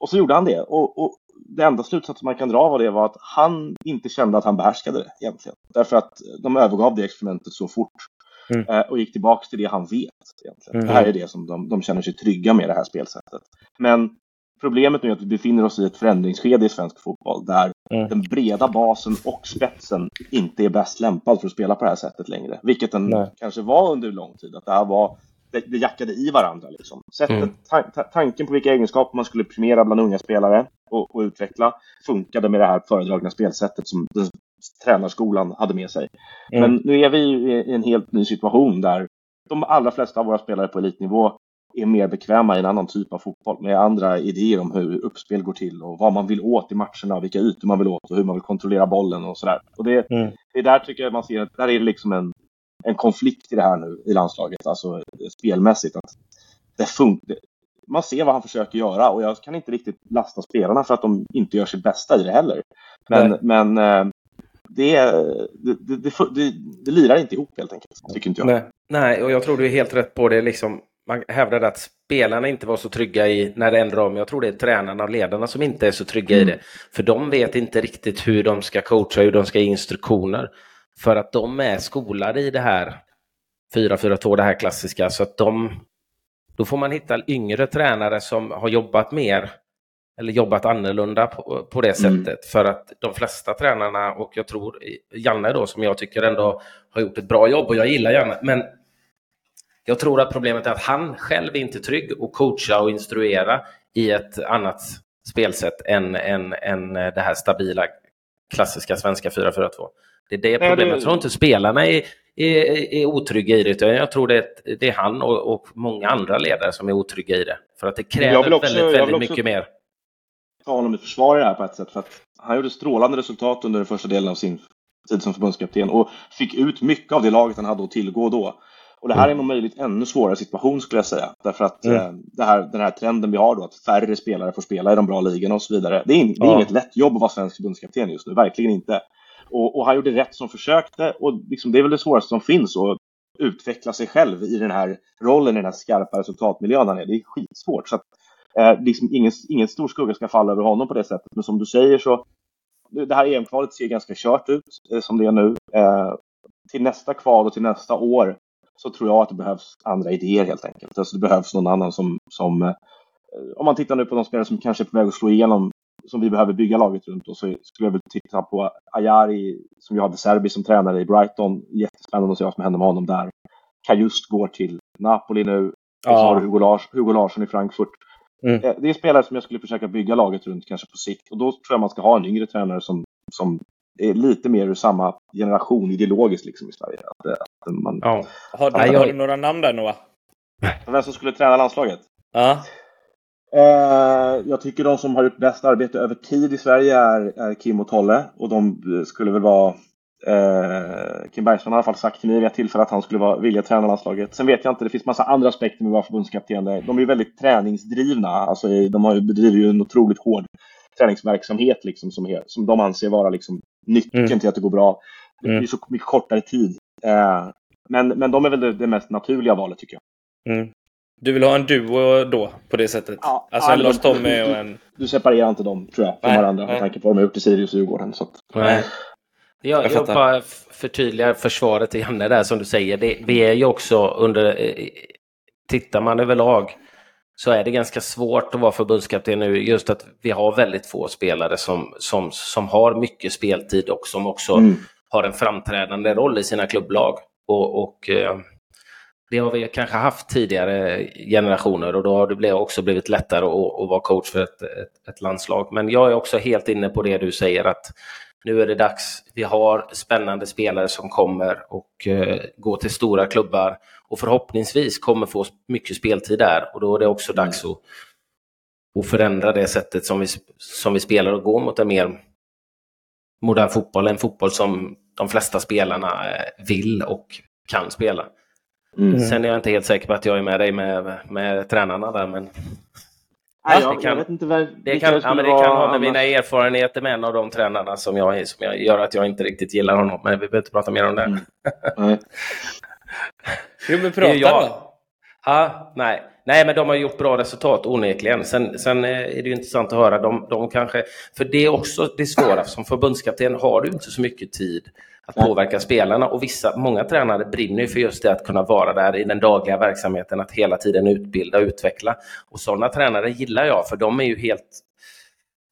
och så gjorde han det. Och, och det enda slutsatsen man kan dra av det var att han inte kände att han behärskade det egentligen. Därför att de övergav det experimentet så fort. Mm. Eh, och gick tillbaka till det han vet. Egentligen. Mm. Det här är det som de, de känner sig trygga med det här spelsättet. Men problemet nu är att vi befinner oss i ett förändringsskede i svensk fotboll där mm. den breda basen och spetsen inte är bäst lämpad för att spela på det här sättet längre. Vilket den Nej. kanske var under lång tid. Att det här var det, det jackade i varandra. Liksom. Sättet, mm. ta, ta, tanken på vilka egenskaper man skulle premiera bland unga spelare och, och, utveckla funkade med det här föredragna spelsättet som den, tränarskolan hade med sig. Mm. Men nu är vi i en helt ny situation där de allra flesta av våra spelare på elitnivå är mer bekväma i en annan typ av fotboll med andra idéer om hur uppspel går till och vad man vill åt i matcherna, vilka ytor man vill åt och hur man vill kontrollera bollen och sådär. Och det, mm. det är där tycker jag man ser att där är det liksom en, en konflikt i det här nu i landslaget, alltså spelmässigt. Att det funkar. Man ser vad han försöker göra och jag kan inte riktigt lasta spelarna för att de inte gör sitt bästa i det heller. Men, Nej. men eh, det, det, det, det, det lirar inte ihop helt enkelt, tycker inte jag. Nej. Nej, och jag tror du är helt rätt på det. Liksom, man hävdade att spelarna inte var så trygga i när det ändrade om. Jag tror det är tränarna och ledarna som inte är så trygga mm. i det. För de vet inte riktigt hur de ska coacha, hur de ska ge instruktioner. För att de är skolade i det här 4-4-2, det här klassiska. Så att de, då får man hitta yngre tränare som har jobbat mer eller jobbat annorlunda på, på det mm. sättet. För att de flesta tränarna, och jag tror Janne då, som jag tycker ändå har gjort ett bra jobb, och jag gillar Janne, men jag tror att problemet är att han själv är inte trygg att coacha och instruera i ett annat spelsätt än, än, än det här stabila klassiska svenska 4-4-2. Det är det problemet. Jag tror inte spelarna är, är, är otrygga i det, utan jag tror det är, det är han och, och, många andra ledare som är otrygga i det. För att det kräver också, väldigt, väldigt mycket mer. ta honom i försvar i det här på ett sätt, för att han gjorde strålande resultat under den första delen av sin tid som förbundskapten och fick ut mycket av det laget han hade att tillgå då. Och det här är nog möjligt ännu svårare situation skulle jag säga. Därför att mm. eh, här, den här trenden vi har då, att färre spelare får spela i de bra ligorna och så vidare. Det är, in, det är inget lätt jobb att vara svensk förbundskapten just nu, verkligen inte. Och, och han gjorde rätt som försökte och liksom, det är väl det svåraste som finns att utveckla sig själv i den här rollen, i den här skarpa resultatmiljön han är. Det är skitsvårt. Så att, eh, liksom ingen, ingen stor skugga ska falla över honom på det sättet. Men som du säger så, det här EM-kvalet ser ganska kört ut eh, som det är nu. Eh, till nästa kval och till nästa år så tror jag att det behövs andra idéer helt enkelt. Alltså det behövs någon annan som, som eh, om man tittar nu på de spelare som kanske är på väg att slå igenom som vi behöver bygga laget runt och så skulle jag vilja titta på Ayari som ju hade Serbi som tränare i Brighton. Jättespännande att se vad som händer med honom där. Kajust går till Napoli nu. Ja. Och så har du Hugo, Lars, Hugo Larsson i Frankfurt. Mm. Eh, det är spelare som jag skulle försöka bygga laget runt kanske på sikt och då tror jag man ska ha en yngre tränare som, som är lite mer ur samma generation ideologiskt liksom i Sverige. Att, eh, att man... ja. Har, du, har du några namn där Noah? Vem som skulle träna landslaget? Ja. Eh, jag tycker de som har gjort bäst arbete över tid i Sverige är, är Kim och Tolle och de skulle väl vara eh, Kim Bergström har i alla fall sagt till mig vid ett tillfälle att han skulle vara, vilja träna landslaget. Sen vet jag inte, det finns massa andra aspekter med att vara förbundskapten. De är ju väldigt träningsdrivna. Alltså, de har ju, bedriver ju en otroligt hård träningsverksamhet liksom, som, är, som de anser vara liksom, nyckeln mm. till att det går bra. Det blir mm. så mycket kortare tid. Eh, men, men de är väl det, det, mest naturliga valet tycker jag. Mm. Du vill ha en duo då, på det sättet? Ja, alltså en Lars Tommy och en... Du separerar inte dem, tror jag, från nej, varandra nej. med tanke på vad de har gjort i Sirius och Djurgården. Så att... nej. Jag, jag, jag bara förtydligar försvaret till Janne där som du säger. Det, vi är ju också under... Eh, tittar man överlag så är det ganska svårt att vara förbundskapten nu. Just att vi har väldigt få spelare som, som, som har mycket speltid och som också mm. har en framträdande roll i sina klubblag. Och, och eh, det har vi kanske haft tidigare generationer och då har det också blivit lättare att, att vara coach för ett, ett, ett, landslag. Men jag är också helt inne på det du säger att nu är det dags. Vi har spännande spelare som kommer och uh, går till stora klubbar och förhoppningsvis kommer få mycket speltid där och då är det också dags att, att förändra det sättet som vi, som vi spelar och gå mot en mer modern fotboll, en fotboll som de flesta spelarna eh, vill och kan spela. Mm. Sen är jag inte helt säker på att jag är med dig med, med tränarna där, men... Nej, jag, det kan, jag vet inte vad, det kan, ja, men det kan ha med mina erfarenheter med en av de tränarna som, jag, som jag gör att jag inte riktigt gillar honom. Men vi behöver inte prata mer om det. Mm. jo, men prata då. Ja, nej. Nej, men de har gjort bra resultat onekligen. Sen, sen är det ju intressant att höra. De, de kanske, för det är också det svåra. Som förbundskapten har du inte så mycket tid att påverka spelarna och vissa, många tränare brinner ju för just det att kunna vara där i den dagliga verksamheten, att hela tiden utbilda och utveckla. Och sådana tränare gillar jag för de är ju helt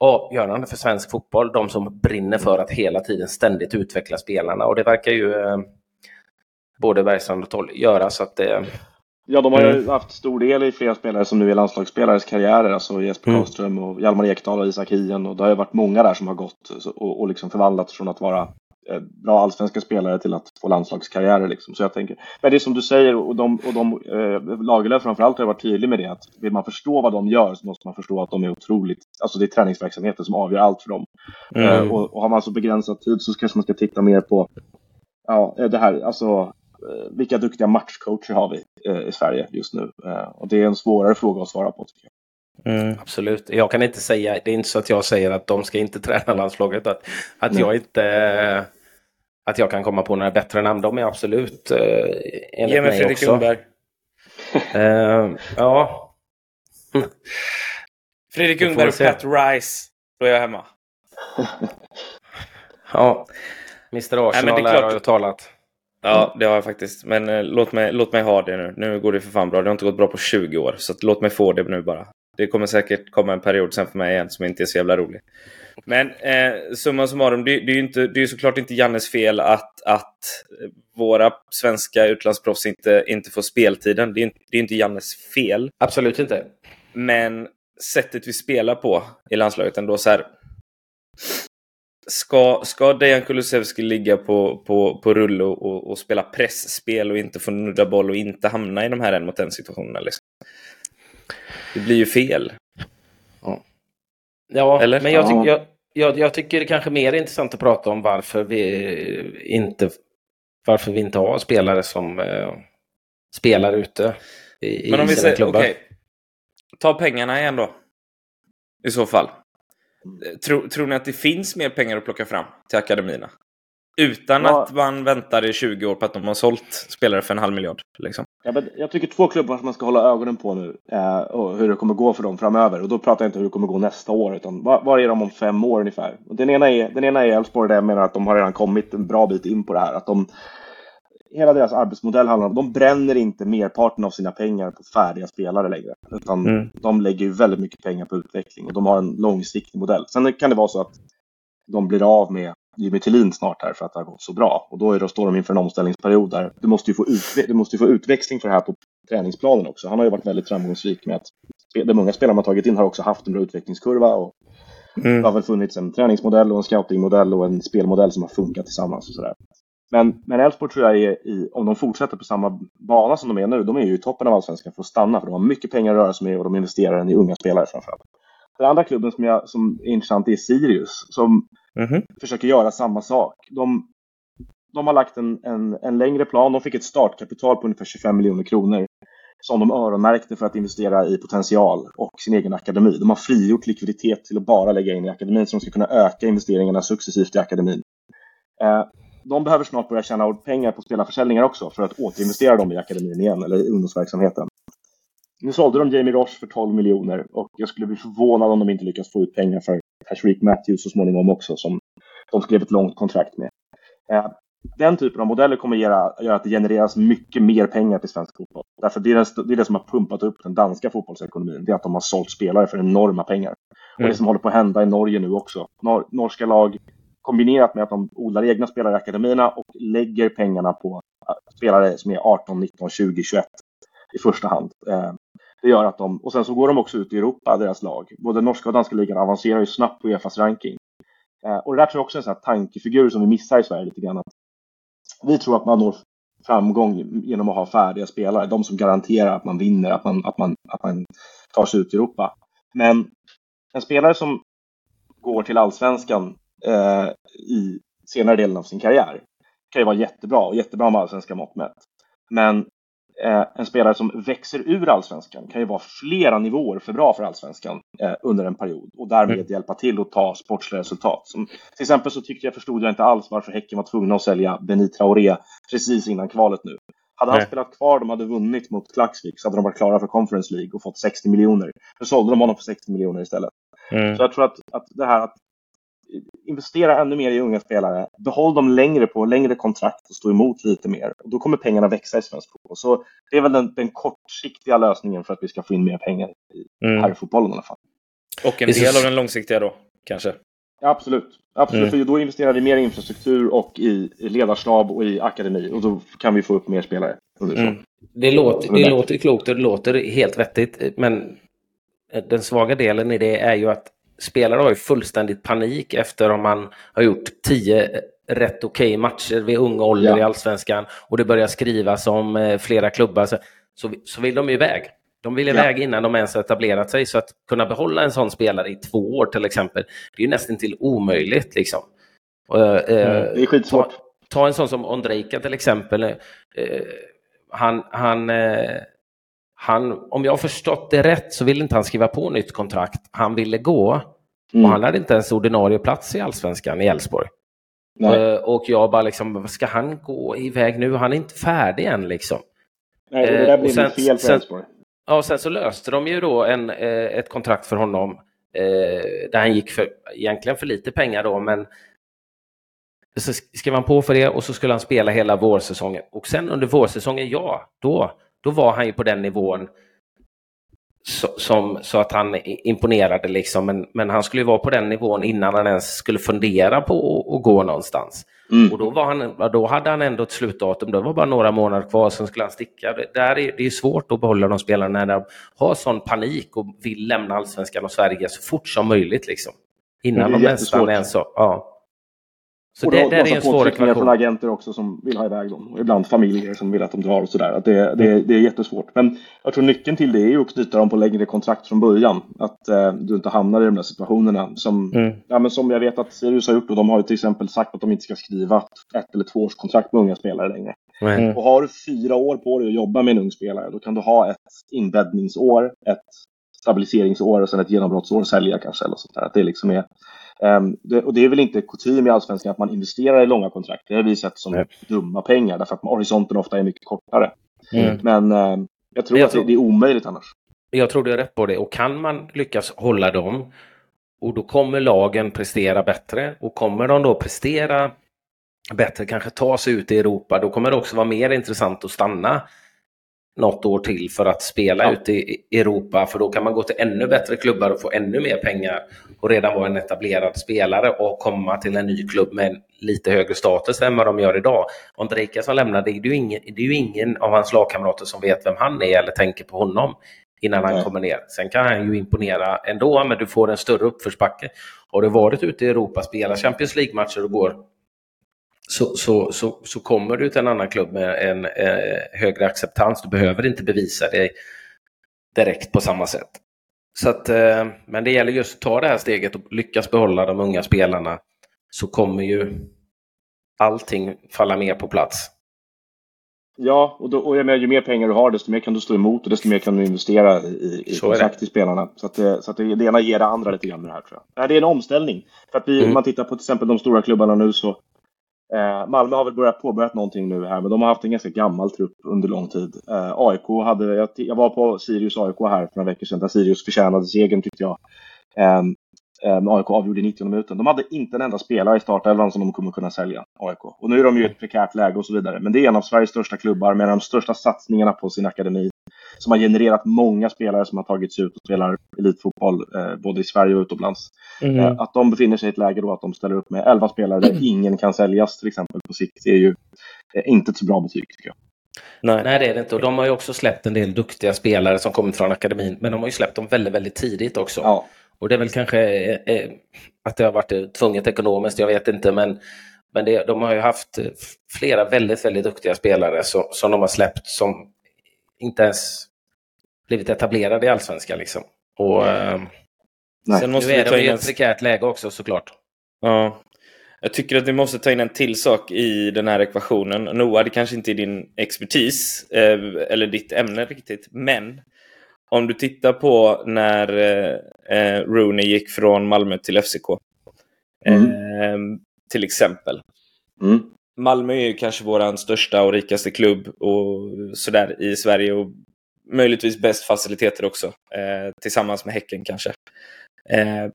avgörande för svensk fotboll, de som brinner för att hela tiden ständigt utveckla spelarna och det verkar ju eh, både Bergstrand och Toll göra så att det Ja, de har ju mm. haft stor del i flera spelare som nu är landslagsspelares karriärer, alltså Jesper mm. Karlström och Hjalmar Ekdal och Isak Hien och det har ju varit många där som har gått och, och liksom förvandlats från att vara Eh, bra allsvenska spelare till att få landslagskarriärer. Liksom. Så jag tänker, men det är som du säger, och de, och de eh, Lagerlöf framförallt har varit tydlig med det, att vill man förstå vad de gör så måste man förstå att de är otroligt, alltså det är träningsverksamheten som avgör allt för dem. Mm. Eh, och, och, har man så begränsad tid så kanske man ska titta mer på ja, eh, det här, alltså vilka duktiga matchcoacher har vi eh, i Sverige just nu? och det är en svårare fråga att svara på. Tycker jag. Mm, absolut. Jag kan inte säga, det är inte så att jag säger att de ska inte träna landslaget. Att, att jag inte att jag kan komma på några bättre namn. De är absolut eh, enligt Ge mig, mig Fredrik Ljungberg. uh, ja. Fredrik Ljungberg och Pat Rice. Då är jag hemma. ja. Mr Arsenal Nej, har ju talat. Ja, det har jag faktiskt. Men eh, låt, mig, låt mig ha det nu. Nu går det för fan bra. Det har inte gått bra på 20 år. Så låt mig få det nu bara. Det kommer säkert komma en period sen för mig igen som inte är så jävla rolig. Men eh, summa summarum, det, det är ju inte, det är såklart inte Jannes fel att, att våra svenska utlandsproffs inte, inte får speltiden. Det är, inte, det är inte Jannes fel. Absolut inte. Men sättet vi spelar på i landslaget ändå så här. Ska, ska Dejan Kulusevski ligga på, på, på rulle och, och spela pressspel och inte få nudda boll och inte hamna i de här en mot en situationerna? Liksom? Det blir ju fel. Ja, ja Eller? men jag, tyck, jag, jag, jag, tycker det är kanske mer intressant att prata om varför vi inte, varför vi inte har spelare som eh, spelar ute i, men om i sina vi säger, klubbar. Okay. Ta pengarna igen då. I så fall. Tror, tror ni att det finns mer pengar att plocka fram till akademierna? Utan ja. att man väntar i 20 år på att de har sålt spelare för en halv miljard. Liksom. Ja, men jag tycker två klubbar som man ska hålla ögonen på nu eh, och hur det kommer gå för dem framöver. Och då pratar jag inte hur det kommer gå nästa år, utan var, var är de om fem år ungefär? Och den ena är den ena är Elfsborg, där jag menar att de har redan kommit en bra bit in på det här. Att de, hela deras arbetsmodell handlar om de bränner inte merparten av sina pengar på färdiga spelare längre. Utan mm. de lägger väldigt mycket pengar på utveckling och de har en långsiktig modell. Sen kan det vara så att de blir av med Jimmy Tillin snart här för att det har gått så bra. Och då, är, då står de inför en omställningsperiod där du måste ju få, utve du måste få utväxling för det här på träningsplanen också. Han har ju varit väldigt framgångsrik med att de många spelare man tagit in har också haft en bra utvecklingskurva. Och mm. Det har väl funnits en träningsmodell och en scoutingmodell och en spelmodell som har funkat tillsammans och sådär. Men, men Elfsborg tror jag är i, om de fortsätter på samma bana som de är nu, de är ju i toppen av allsvenskan för att stanna. För de har mycket pengar att röra sig med och de investerar den i unga spelare framförallt. Den andra klubben som, jag, som är intressant är Sirius, som mm -hmm. försöker göra samma sak. De, de har lagt en, en, en, längre plan. De fick ett startkapital på ungefär 25 miljoner kronor som de öronmärkte för att investera i potential och sin egen akademi. De har frigjort likviditet till att bara lägga in i akademin så de ska kunna öka investeringarna successivt i akademin. Eh, de behöver snart börja tjäna pengar på spelarförsäljningar också för att återinvestera dem i akademin igen eller i ungdomsverksamheten. Nu sålde de Jamie Roche för 12 miljoner och jag skulle bli förvånad om de inte lyckas få ut pengar för Tashreeq Matthews så småningom också som de skrev ett långt kontrakt med. Eh, den typen av modeller kommer göra, göra att det genereras mycket mer pengar till svensk fotboll. Därför det är, det, det är det som har pumpat upp den danska fotbollsekonomin. Det är att de har sålt spelare för enorma pengar. Mm. Och det mm. som håller på att hända i Norge nu också. Nor norska lag kombinerat med att de odlar egna spelare i akademierna och lägger pengarna på spelare som är 18, 19, 20, 21 i första hand. Eh, det gör att de, och sen så går de också ut i Europa, deras lag. Både norska och danska ligan avancerar ju snabbt på Uefas ranking. Eh, och det där tror jag också är en sån här tankefigur som vi missar i Sverige lite grann. Att vi tror att man når framgång genom att ha färdiga spelare, de som garanterar att man vinner, att man, att man, att man tar sig ut i Europa. Men en spelare som går till allsvenskan eh, i senare delen av sin karriär kan ju vara jättebra och jättebra med allsvenska mått mätt. Men eh, en spelare som växer ur allsvenskan kan ju vara flera nivåer för bra för allsvenskan eh, under en period och därmed mm. hjälpa till att ta sportsliga resultat. Som, till exempel så tyckte jag förstod jag inte alls varför Häcken var tvungna att sälja Benit Traoré precis innan kvalet nu. Hade han Nej. spelat kvar, de hade vunnit mot Klaxvik, så hade de varit klara för Conference League och fått 60 miljoner. Nu sålde de honom för 60 miljoner istället. Mm. Så jag tror att, att det här att investera ännu mer i unga spelare, behåll dem längre på längre kontrakt och stå emot lite mer. Och då kommer pengarna växa i svensk fotboll. Så det är väl den, den kortsiktiga lösningen för att vi ska få in mer pengar i mm. fotbollen i alla fall. Och en del av den långsiktiga då, kanske? Ja, absolut. Absolut, mm. för då investerar vi mer i infrastruktur och i ledarstab och i akademi och då kan vi få upp mer spelare. Mm. Det, låter, det låter klokt och det låter helt vettigt, men den svaga delen i det är ju att spelare har ju fullständigt panik efter om man har gjort tio rätt okej okay matcher vid ung ålder ja. i allsvenskan och det börjar skrivas om eh, flera klubbar så, så, vill de ju iväg. De vill iväg ja. innan de ens har etablerat sig så att kunna behålla en sån spelare i två år till exempel, det är ju nästan till omöjligt liksom. Och, eh, mm, det är skitsvårt. Ta, ta, en sån som Ondrejka till exempel. Eh, han, han eh, han, om jag har förstått det rätt så ville inte han skriva på nytt kontrakt. Han ville gå. Mm. Och han hade inte ens ordinarie plats i allsvenskan i Elfsborg. Uh, och jag bara liksom, ska han gå iväg nu? Han är inte färdig än liksom. Nej, det där blir uh, sen, fel för Elfsborg. Ja, sen så löste de ju då en, uh, ett kontrakt för honom där han gick för, egentligen för lite pengar då, men så skrev han på för det och så skulle han spela hela vårsäsongen. Och sen under vårsäsongen, ja, då, då var han ju på den nivån så, som, så att han imponerade liksom. Men, men han skulle ju vara på den nivån innan han ens skulle fundera på att, att gå någonstans. Mm. Och då, var han, då hade han ändå ett slutdatum, det var bara några månader kvar, sen skulle han sticka. Det, där är, det är svårt att behålla de spelarna när de har sån panik och vill lämna allsvenskan och Sverige så fort som möjligt. Liksom. Innan de nästan ens så... Ja. Så och det, det är en svår ekvation. från agenter också som vill ha iväg dem. Och ibland familjer som vill att de drar och sådär. det, det, det är jättesvårt. Men jag tror nyckeln till det är ju att knyta dem på längre kontrakt från början. Att eh, du inte hamnar i de där situationerna. Som, mm. ja, men som jag vet att Sirius har gjort. Och de har ju till exempel sagt att de inte ska skriva ett eller två års kontrakt med unga spelare längre. Mm. Och har du fyra år på dig att jobba med en ung spelare. Då kan du ha ett inbäddningsår, ett stabiliseringsår och sen ett genombrottsår sälja kanske. Eller sånt där. Att det liksom är och det är väl inte kutym i allsvenskan att man investerar i långa kontrakt. Det har vi sett som Nej. dumma pengar därför att horisonten ofta är mycket kortare. Mm. Men uh, jag tror jag att tror, det är omöjligt annars. Jag tror du är rätt på det och kan man lyckas hålla dem och då kommer lagen prestera bättre och kommer de då prestera bättre, kanske ta sig ut i Europa, då kommer det också vara mer intressant att stanna något år till för att spela ja. ute i Europa, för då kan man gå till ännu bättre klubbar och få ännu mer pengar och redan vara en etablerad spelare och komma till en ny klubb med lite högre status än vad de gör idag. Om Drejka som lämnar, det är ju ingen, det är ju ingen av hans lagkamrater som vet vem han är eller tänker på honom innan han Nej. kommer ner. Sen kan han ju imponera ändå, men du får en större uppförsbacke. Har du varit ute i Europa, spelar Champions League-matcher och går så, så, så, så kommer du till en annan klubb med en eh, högre acceptans. Du behöver inte bevisa dig direkt på samma sätt. Så att, eh, men det gäller just att ta det här steget och lyckas behålla de unga spelarna så kommer ju allting falla mer på plats. Ja, och, då, och jag menar, ju mer pengar du har desto mer kan du stå emot och desto mer kan du investera i, i kontrakt till spelarna. Så, att, det, så att det, det ena ger det andra lite grann med det här tror jag. Det är en omställning. För att vi, mm. om man tittar på till exempel de stora klubbarna nu så Eh, Malmö har väl börjat påbörjat någonting nu här, men de har haft en ganska gammal trupp under lång tid. Eh, AIK hade, jag, jag, var på Sirius AIK här för några veckor sedan, där Sirius förtjänade segern tyckte jag. Ehm, eh, AIK avgjorde i 90 minuten. De hade inte en enda spelare i startelvan som de kommer kunna sälja, AIK. Och nu är de ju i ett prekärt läge och så vidare. Men det är en av Sveriges största klubbar med de största satsningarna på sin akademi som har genererat många spelare som har tagits ut och spelar elitfotboll eh, både i Sverige och utomlands. Mm. Eh, att de befinner sig i ett läge då att de ställer upp med 11 spelare där mm. ingen kan säljas till exempel på sikt är ju eh, inte ett så bra betyg tycker jag. Nej. Nej, det är det inte. Och de har ju också släppt en del duktiga spelare som kommit från akademin, men de har ju släppt dem väldigt, väldigt tidigt också. Ja. Och det är väl kanske eh, eh att det har varit tvunget ekonomiskt, jag vet inte, men men det, de har ju haft flera väldigt, väldigt duktiga spelare så, som de har släppt som inte ens blivit etablerade i allsvenskan. Liksom. Och, eh, Sen måste nu är de i ett prekärt läge också såklart. Ja. Jag tycker att vi måste ta in en till sak i den här ekvationen. Noah, det kanske inte är din expertis eh, eller ditt ämne riktigt, men om du tittar på när eh, eh Rooney gick från Malmö till FCK, mm. eh, till exempel. Mm. Malmö är ju kanske vår största och rikaste klubb och sådär i Sverige och möjligtvis bäst faciliteter också. Eh, tillsammans med Häcken kanske. Eh,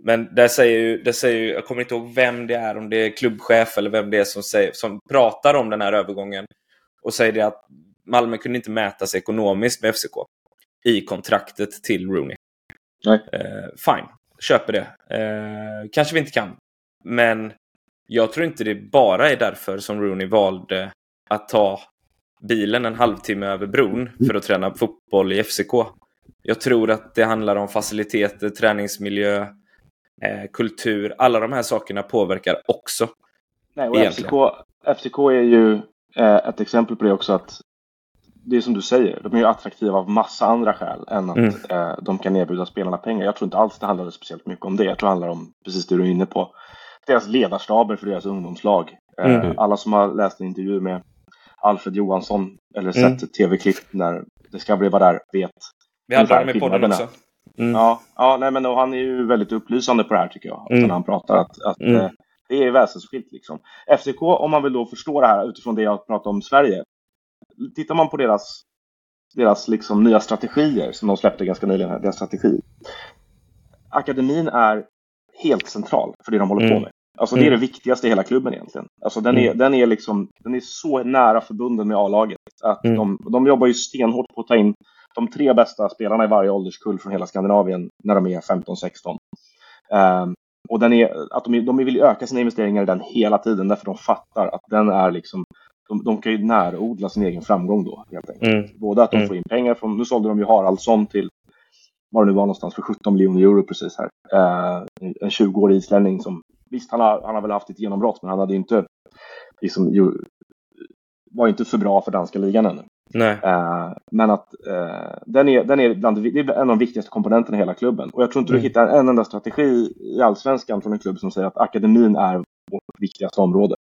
men där säger ju, där säger ju, jag kommer inte ihåg vem det är, om det är klubbchef eller vem det är som, säger, som pratar om den här övergången. Och säger det att Malmö kunde inte mäta sig ekonomiskt med FCK i kontraktet till Rooney. Nej. Eh, fine, köper det. Eh, kanske vi inte kan. Men jag tror inte det bara är därför som Rooney valde att ta bilen en halvtimme över bron för att träna fotboll i FCK. Jag tror att det handlar om faciliteter, träningsmiljö, eh, kultur. Alla de här sakerna påverkar också. Nej, och FCK, FCK är ju eh, ett exempel på det också att det är som du säger, de är ju attraktiva av massa andra skäl än att mm. eh, de kan erbjuda spelarna pengar. Jag tror inte alls det handlar speciellt mycket om det. Jag tror det handlar om precis det du är inne på. Deras ledarstaber för deras ungdomslag. Eh, mm. Alla som har läst en intervju med Alfred Johansson eller sett mm. tv-klipp när Discovery var där vet. Vi hade honom i podden också. Mm. Ja, ja nej, men han är ju väldigt upplysande på det här tycker jag. Mm. När han pratar att, att mm. eh, det är väsensskilt liksom. FCK, om man vill då förstå det här utifrån det jag pratar om Sverige. Tittar man på deras, deras liksom nya strategier som de släppte ganska nyligen, deras strategi. Akademin är helt central för det de håller på mm. med. Alltså det är det viktigaste i hela klubben egentligen. Alltså den, är, den, är liksom, den är så nära förbunden med A-laget. Att de, de jobbar ju stenhårt på att ta in de tre bästa spelarna i varje ålderskull från hela Skandinavien när de är 15-16. Um, och den är, att de, de vill öka sina investeringar i den hela tiden därför de fattar att den är liksom de, de kan ju närodla sin egen framgång då helt enkelt. Mm. Både att de mm. får in pengar från, nu sålde de ju Haraldsson till var det nu var någonstans för 17 miljoner euro precis här. Uh, en 20-årig islänning som visst han har, han har väl haft ett genombrott men han hade inte liksom ju, var inte för bra för danska ligan ännu. Uh, men att uh, den är, den är, bland, det är en av de viktigaste komponenterna i hela klubben. Och jag tror inte mm. du hittar en enda strategi i allsvenskan från en klubb som säger att akademin är vårt viktigaste område.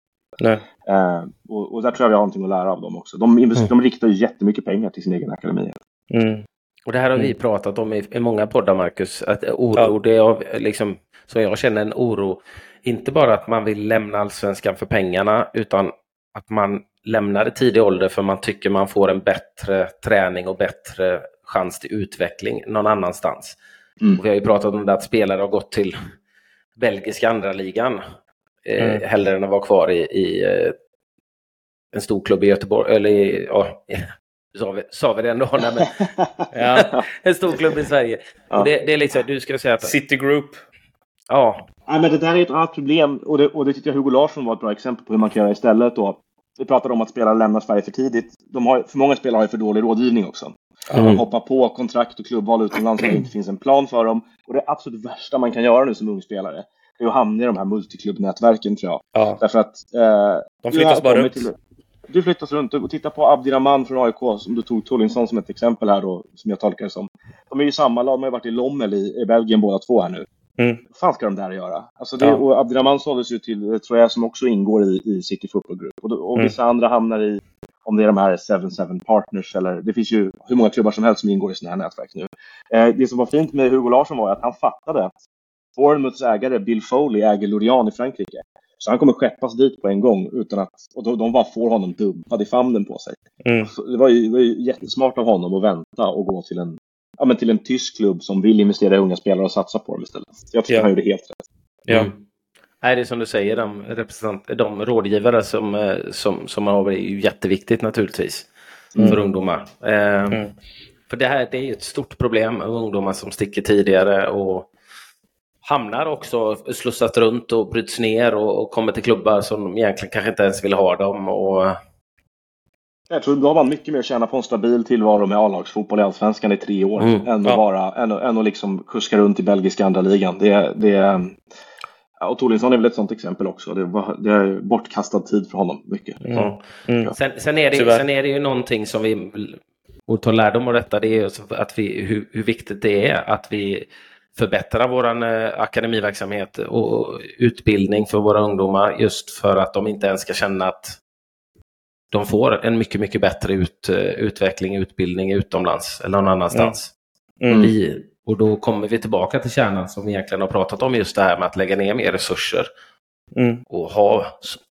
Uh, och, och, där tror jag vi har någonting att lära av dem också. De, mm. de riktar ju jättemycket pengar till sin egen akademi. Mm. Och det här har vi mm. pratat om i, i många poddar, Marcus. Att oro, ja. det är liksom, som jag känner en oro, inte bara att man vill lämna allsvenskan för pengarna, utan att man lämnar i tidig ålder för man tycker man får en bättre träning och bättre chans till utveckling någon annanstans. Mm. Och vi har ju pratat om det att spelare har gått till belgiska andra ligan eh, mm. hellre än att vara kvar i, i eh, en stor klubb i Göteborg, eller i, ja, sa vi, sa vi det ändå? Nej, men, ja, en stor klubb i Sverige. Ja. Och det, det, är liksom, du ska säga att... City Group. Ja. Nej, men det där är ett annat problem och det, och det tycker jag Hugo Larsson var ett bra exempel på hur man kan göra istället då. Vi pratade om att spelare lämnar Sverige för tidigt. De har, för många spelare har ju för dålig rådgivning också. Mm. De hoppar på kontrakt och klubbval utomlands när det inte finns en plan för dem. Och det absolut värsta man kan göra nu som ung spelare är att hamna i de här multiklubbnätverken tror jag. Ja. Därför att... Eh, de flyttas bara runt. Till, du flyttas runt. Och titta på Abdirahman från AIK, som du tog Tullinsson som ett exempel här då, som jag tolkar det som. De är ju samma lag, de har ju varit i Lommel i, i Belgien båda två här nu. Mm. Vad fan ska de där göra? Alltså det, ja. och Abdirahman såldes ju till Troja som också ingår i, i City Football Group. Och, och mm. vissa andra hamnar i, om det är de här 7-7 Partners eller det finns ju hur många klubbar som helst som ingår i sådana här nätverk nu. Eh, det som var fint med Hugo Larsson var att han fattade att Bournemouths ägare Bill Foley äger Lorient i Frankrike. Så han kommer skeppas dit på en gång utan att, och de, bara får honom dumpad i famnen på sig. Mm. Det, var ju, det var ju jättesmart av honom att vänta och gå till en, ja, men till en tysk klubb som vill investera i unga spelare och satsa på dem istället. Jag tycker ja. han gjorde helt rätt. Ja. Mm. Nej, det är som du säger, de, representant, de rådgivare som, eh, som, som man har är ju jätteviktigt naturligtvis mm. för ungdomar. Eh, mm. För det här det är ett stort problem, ungdomar som sticker tidigare och hamnar också slussat runt och bryts ner och, och kommer till klubbar som egentligen kanske inte ens vill ha dem. Och... Jag tror då har man mycket mer att tjäna på en stabil tillvaro med A-lagsfotboll i Allsvenskan i tre år mm. än, att ja. bara, än, än att liksom kuska runt i belgiska andra ligan. Det, det, och Torlinsson är väl ett sånt exempel också. Det, var, det är bortkastad tid för honom, mycket. Mm. Mm. Sen, sen, är det, sen är det ju någonting som vi, och tar lärdom av detta, det är att vi, hur, hur viktigt det är att vi förbättra vår eh, akademiverksamhet och utbildning för våra ungdomar just för att de inte ens ska känna att de får en mycket, mycket bättre ut, eh, utveckling, utbildning utomlands eller någon annanstans. Mm. Mm. Vi, och då kommer vi tillbaka till kärnan som vi egentligen har pratat om, just det här med att lägga ner mer resurser mm. och ha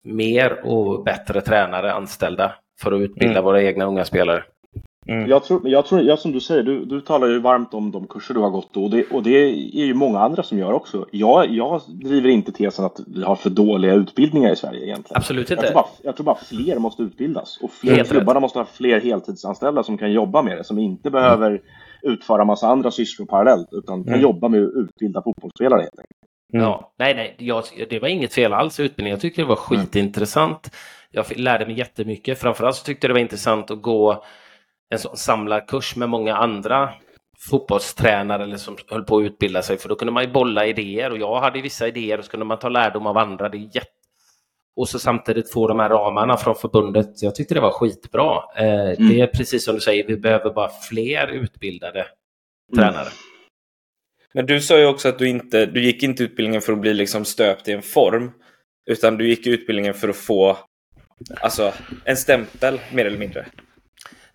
mer och bättre tränare anställda för att utbilda mm. våra egna unga spelare. Mm. Jag tror, jag tror, jag som du säger, du, du talar ju varmt om de kurser du har gått och det, och det är ju många andra som gör också. Jag, jag driver inte tesen att vi har för dåliga utbildningar i Sverige egentligen. Absolut inte. Jag tror bara, jag tror bara fler måste utbildas och fler klubbarna måste ha fler heltidsanställda som kan jobba med det, som inte behöver mm. utföra massa andra sysslor parallellt utan kan mm. jobba med att utbilda fotbollsspelare helt enkelt. Mm. Ja, nej, nej, jag, det var inget fel alls i utbildningen. Jag tycker det var mm. skitintressant. Jag lärde mig jättemycket. Framförallt så tyckte jag det var intressant att gå en sån samlarkurs med många andra fotbollstränare eller som höll på att utbilda sig för då kunde man ju bolla idéer och jag hade vissa idéer och så kunde man ta lärdom av andra. Det är jätte... Och så samtidigt få de här ramarna från förbundet. Jag tyckte det var skitbra. Eh, mm. Det är precis som du säger, vi behöver bara fler utbildade mm. tränare. Men du sa ju också att du inte, du gick inte utbildningen för att bli liksom stöpt i en form, utan du gick utbildningen för att få alltså, en stämpel mer eller mindre.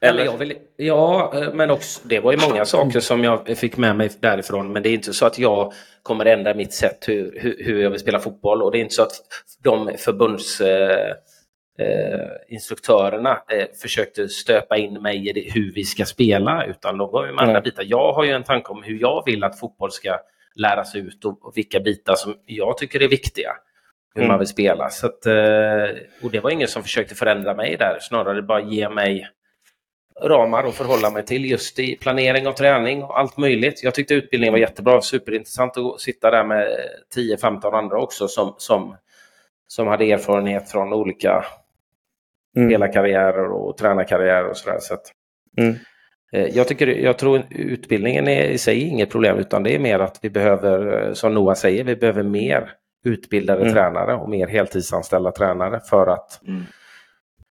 Eller? Jag vill, ja, eh, men också, det var ju många saker som jag fick med mig därifrån. Men det är inte så att jag kommer ändra mitt sätt hur, hur, hur jag vill spela fotboll. Och det är inte så att de förbundsinstruktörerna eh, eh, försökte stöpa in mig i hur vi ska spela. Utan de var ju med andra bitar. Jag har ju en tanke om hur jag vill att fotboll ska läras ut och, och vilka bitar som jag tycker är viktiga. hur mm. man vill spela. Så att, eh, och det var ingen som försökte förändra mig där, snarare bara ge mig ramar att förhålla mig till just i planering av träning och allt möjligt. Jag tyckte utbildningen var jättebra, superintressant att sitta där med 10-15 andra också som, som, som hade erfarenhet från olika mm. spelarkarriärer och tränarkarriärer och sådär. Så att, mm. Eh, jag, tycker, jag tror utbildningen är i sig inget problem utan det är mer att vi behöver, som Noah säger, vi behöver mer utbildade mm. tränare och mer heltidsanställda tränare för att mm.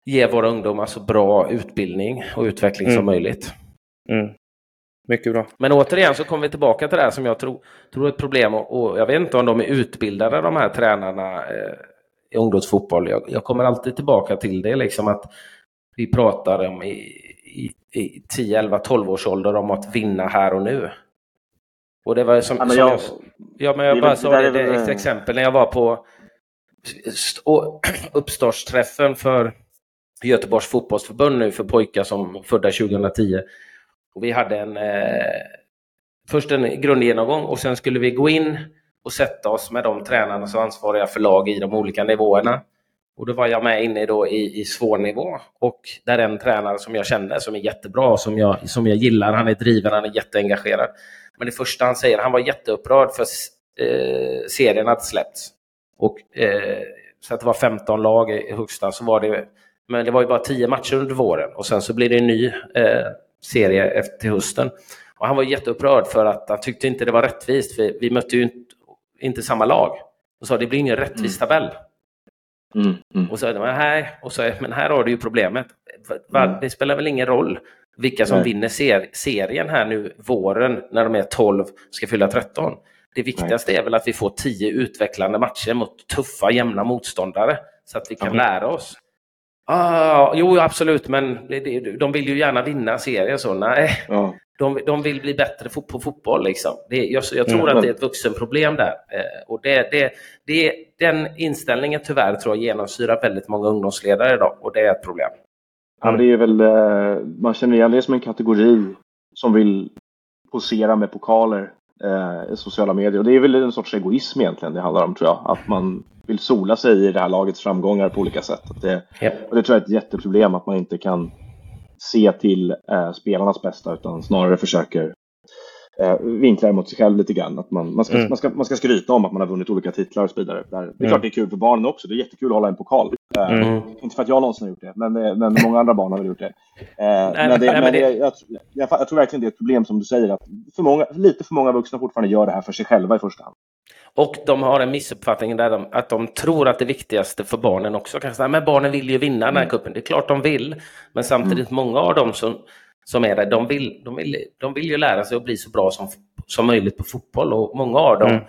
Ge våra ungdomar så bra utbildning och utveckling som mm. möjligt. Mm. Mycket bra. Men återigen så kommer vi tillbaka till det här som jag tror, tror är ett problem och, och jag vet inte om de är utbildade de här tränarna eh, i ungdomsfotboll. Jag, jag, kommer alltid tillbaka till det liksom att vi pratar om i, i, i 10, 11, 12 års ålder om att vinna här och nu. Och det var som, ja, men jag, som jag, ja, men jag bara sa det, det, ett exempel när jag var på uppstartsträffen för Göteborgs fotbollsförbund nu för pojkar som födda 2010. Och vi hade en, eh, först en grundgenomgång och sen skulle vi gå in och sätta oss med de tränarna som ansvariga för lag i de olika nivåerna. Och då var jag med inne då i, i svår nivå och där en tränare som jag kände som är jättebra, som jag, som jag gillar, han är driven, han är jätteengagerad. Men det första han säger, han var jätteupprörd för eh, serien hade släppts. Och, eh, så att det var 15 lag i högsta, så var det, men det var ju bara 10 matcher under våren och sen så blir det en ny eh, serie efter till hösten. Och han var jätteupprörd för att han tyckte inte det var rättvist, för vi mötte ju inte, inte samma lag. Och sa det blir ingen rättvis mm. tabell. Mm, mm. Och så här, och så, men här har du ju problemet. Mm. Det spelar väl ingen roll vilka som Nej. vinner ser, serien här nu våren när de är 12 ska fylla 13. Det viktigaste Nej. är väl att vi får 10 utvecklande matcher mot tuffa jämna motståndare så att vi kan lära oss. Ah, jo, absolut, men de vill ju gärna vinna serien. Så nej, ja. de, de vill bli bättre på fotboll. Liksom. Det, jag, jag tror mm. att det är ett vuxenproblem där. Eh, och det, det, det, den inställningen tyvärr tror jag genomsyrar väldigt många ungdomsledare idag och det är ett problem. Ja, men det är väl, eh, man känner igen det som en kategori som vill posera med pokaler eh, sociala medier. Och det är väl en sorts egoism egentligen det handlar om tror jag. Att man vill sola sig i det här lagets framgångar på olika sätt. Det, yep. och det tror jag är ett jätteproblem att man inte kan se till eh, spelarnas bästa utan snarare försöker eh, vinklar mot sig själv lite grann. Att man, man, ska, mm. man, ska, man ska skryta om att man har vunnit olika titlar och så vidare. Det är mm. klart det är kul för barnen också. Det är jättekul att hålla en pokal. Eh, mm. Inte för att jag någonsin har gjort det, men, eh, men många andra barn har väl gjort det. Eh, men det, men det, jag, jag, jag, tror verkligen det är ett problem som du säger, att för många, lite för många vuxna fortfarande gör det här för sig själva i första hand. Och de har en missuppfattning där de, att de tror att det viktigaste för barnen också kanske, men barnen vill ju vinna den här mm. kuppen. Det är klart de vill, men samtidigt mm. många av dem som som är där, de vill, de, vill, de vill ju lära sig att bli så bra som, som möjligt på fotboll och många av dem mm.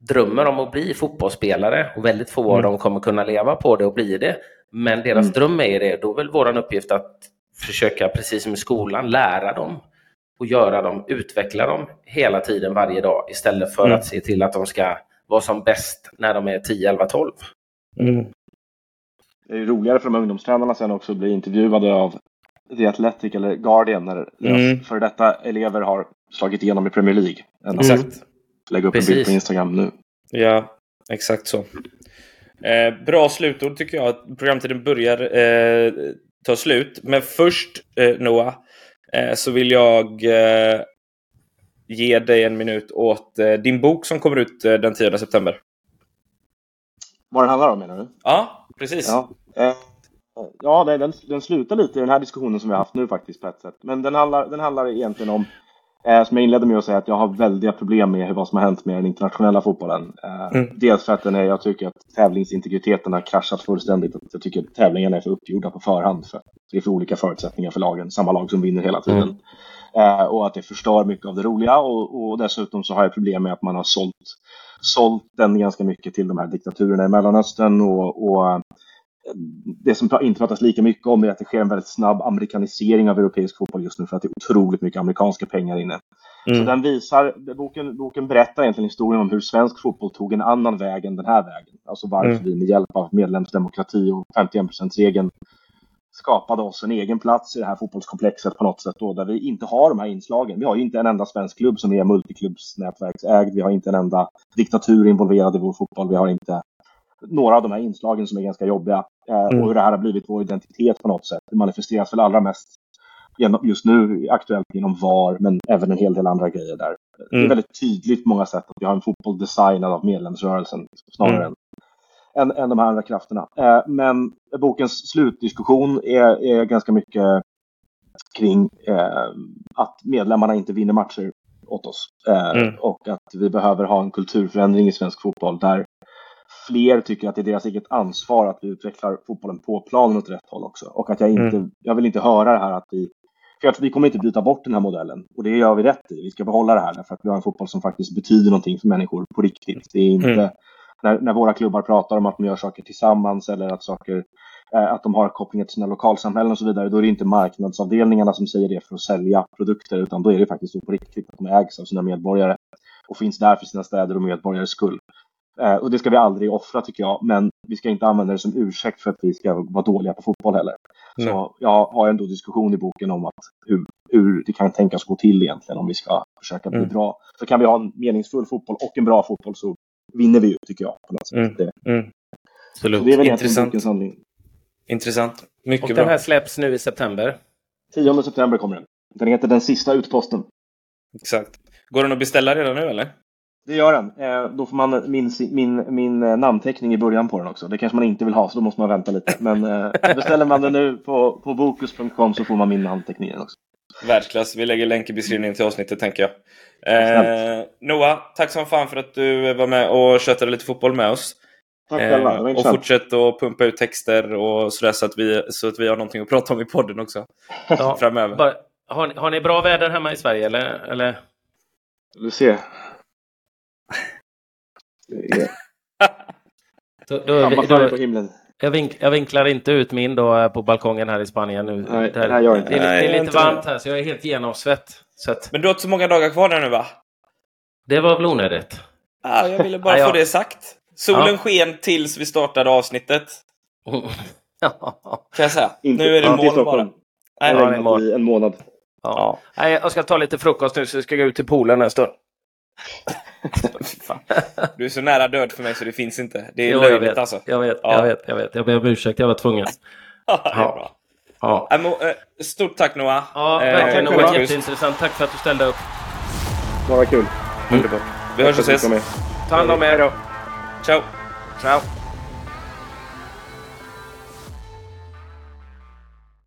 drömmer om att bli fotbollsspelare och väldigt få av mm. dem kommer kunna leva på det och bli det. Men deras mm. dröm är det, då är väl vår uppgift att försöka, precis som i skolan, lära dem och göra dem, utveckla dem hela tiden varje dag istället för mm. att se till att de ska vara som bäst när de är 10, 11, 12. Mm. Det är roligare för de ungdomstränarna sen också att bli intervjuade av The Athletic eller Guardian när mm. för detta elever har slagit igenom i Premier League. Än exakt. Lägga upp Precis. en bild på Instagram nu. Ja, exakt så. Eh, bra slutord tycker jag. Programtiden börjar eh, ta slut. Men först eh, Noah, eh, så vill jag eh, ge dig en minut åt eh, din bok som kommer ut den 10 september. Vad den handlar om menar du? Ja, precis. Ja. Ja, den, den slutar lite i den här diskussionen som vi har haft nu faktiskt på ett sätt. Men den handlar, den handlar egentligen om, eh, som jag inledde med att säga, att jag har väldiga problem med vad som har hänt med den internationella fotbollen. Eh, mm. Dels för att den är, jag tycker att tävlingsintegriteten har kraschat fullständigt. jag tycker att tävlingarna är för uppgjorda på förhand. För det är för olika förutsättningar för lagen. Samma lag som vinner hela tiden. Mm. Eh, och att det förstör mycket av det roliga. Och, och dessutom så har jag problem med att man har sålt, sålt den ganska mycket till de här diktaturerna i Mellanöstern. och, och det som inte pratas lika mycket om är att det sker en väldigt snabb amerikanisering av europeisk fotboll just nu för att det är otroligt mycket amerikanska pengar inne. Mm. Så den visar, boken, boken berättar egentligen historien om hur svensk fotboll tog en annan väg än den här vägen. Alltså varför mm. vi med hjälp av medlemsdemokrati och 51%-regeln skapade oss en egen plats i det här fotbollskomplexet på något sätt då, där vi inte har de här inslagen. Vi har ju inte en enda svensk klubb som är multiklubbsnätverksägd. Vi har inte en enda diktatur involverad i vår fotboll. Vi har inte några av de här inslagen som är ganska jobbiga. Eh, mm. Och hur det här har blivit vår identitet på något sätt. Det manifesteras väl allra mest genom, just nu aktuellt genom VAR, men även en hel del andra grejer där. Mm. Det är mm. väldigt tydligt på många sätt att vi har en fotboll designad av medlemsrörelsen snarare mm. än, än, än de här andra krafterna. Eh, men bokens slutdiskussion är, är ganska mycket kring eh, att medlemmarna inte vinner matcher åt oss. Eh, mm. Och att vi behöver ha en kulturförändring i svensk fotboll där fler tycker att det är deras eget ansvar att vi utvecklar fotbollen på planen åt rätt håll också. Och att jag inte, mm. jag vill inte höra det här att vi för att vi kommer inte byta bort den här modellen och det gör vi rätt i. Vi ska behålla det här därför att vi har en fotboll som faktiskt betyder någonting för människor på riktigt. Det är inte mm. när, när våra klubbar pratar om att de gör saker tillsammans eller att saker Eh, att de har kopplingar till sina lokalsamhällen och så vidare, då är det inte marknadsavdelningarna som säger det för att sälja produkter, utan då är det faktiskt så på riktigt att de ägs av sina medborgare och finns där för sina städer och medborgares skull. Eh, och det ska vi aldrig offra tycker jag, men vi ska inte använda det som ursäkt för att vi ska vara dåliga på fotboll heller. Mm. Så jag har ändå diskussion i boken om att hur, hur det kan tänkas gå till egentligen om vi ska försöka bli mm. bra. För kan vi ha en meningsfull fotboll och en bra fotboll så vinner vi ju, tycker jag. På något sätt. Mm. Det. Mm. Absolut. det är väl Intressant. bokens handling. Intressant. Mycket och bra. den här släpps nu i september? 10 september kommer den. Den heter Den sista utposten. Exakt. Går den att beställa redan nu eller? Det gör den. Eh, då får man min, min, min eh, namnteckning i början på den också. Det kanske man inte vill ha, så då måste man vänta lite. Men eh, beställer man den nu på, på bokus.com så får man min namnteckning också. Världsklass. Vi lägger länk i beskrivningen till avsnittet tänker jag. Eh, Noah, tack som fan för att du var med och köttade lite fotboll med oss. Tack själva, Och fortsätt att pumpa ut texter och sådär så att, vi, så att vi har någonting att prata om i podden också. Ja, framöver. Bara, har, ni, har ni bra väder hemma i Sverige eller? eller? Du ser. då, då, då, på himlen. Jag, vink, jag, vinklar inte ut min då eh, på balkongen här i Spanien nu. Nej, det, här gör inte. det, är, det är lite varmt här så jag är helt genomsvett. Så att... Men du har inte så många dagar kvar där nu va? Det var väl onödigt. Ah, jag ville bara få det sagt. Solen ja. sken tills vi startade avsnittet. kan jag säga. Inte, nu är det moln bara. Nej, ja, det är en månad. Ja. Nej, jag ska ta lite frukost nu så jag ska gå ut till poolen en stund. du är så nära död för mig så det finns inte. Det är jo, löjligt jag alltså. Jag vet, ja. jag vet, jag vet. Jag ber om ursäkt, jag var tvungen. ja. Ja. Eh, stort tack Noah. Ja, eh, verkligen. Det var jätteintressant. Tack för att du ställde upp. Bara kul. Underbart. Vi hörs och ses. Ta hand om er. Ciao. Ciao.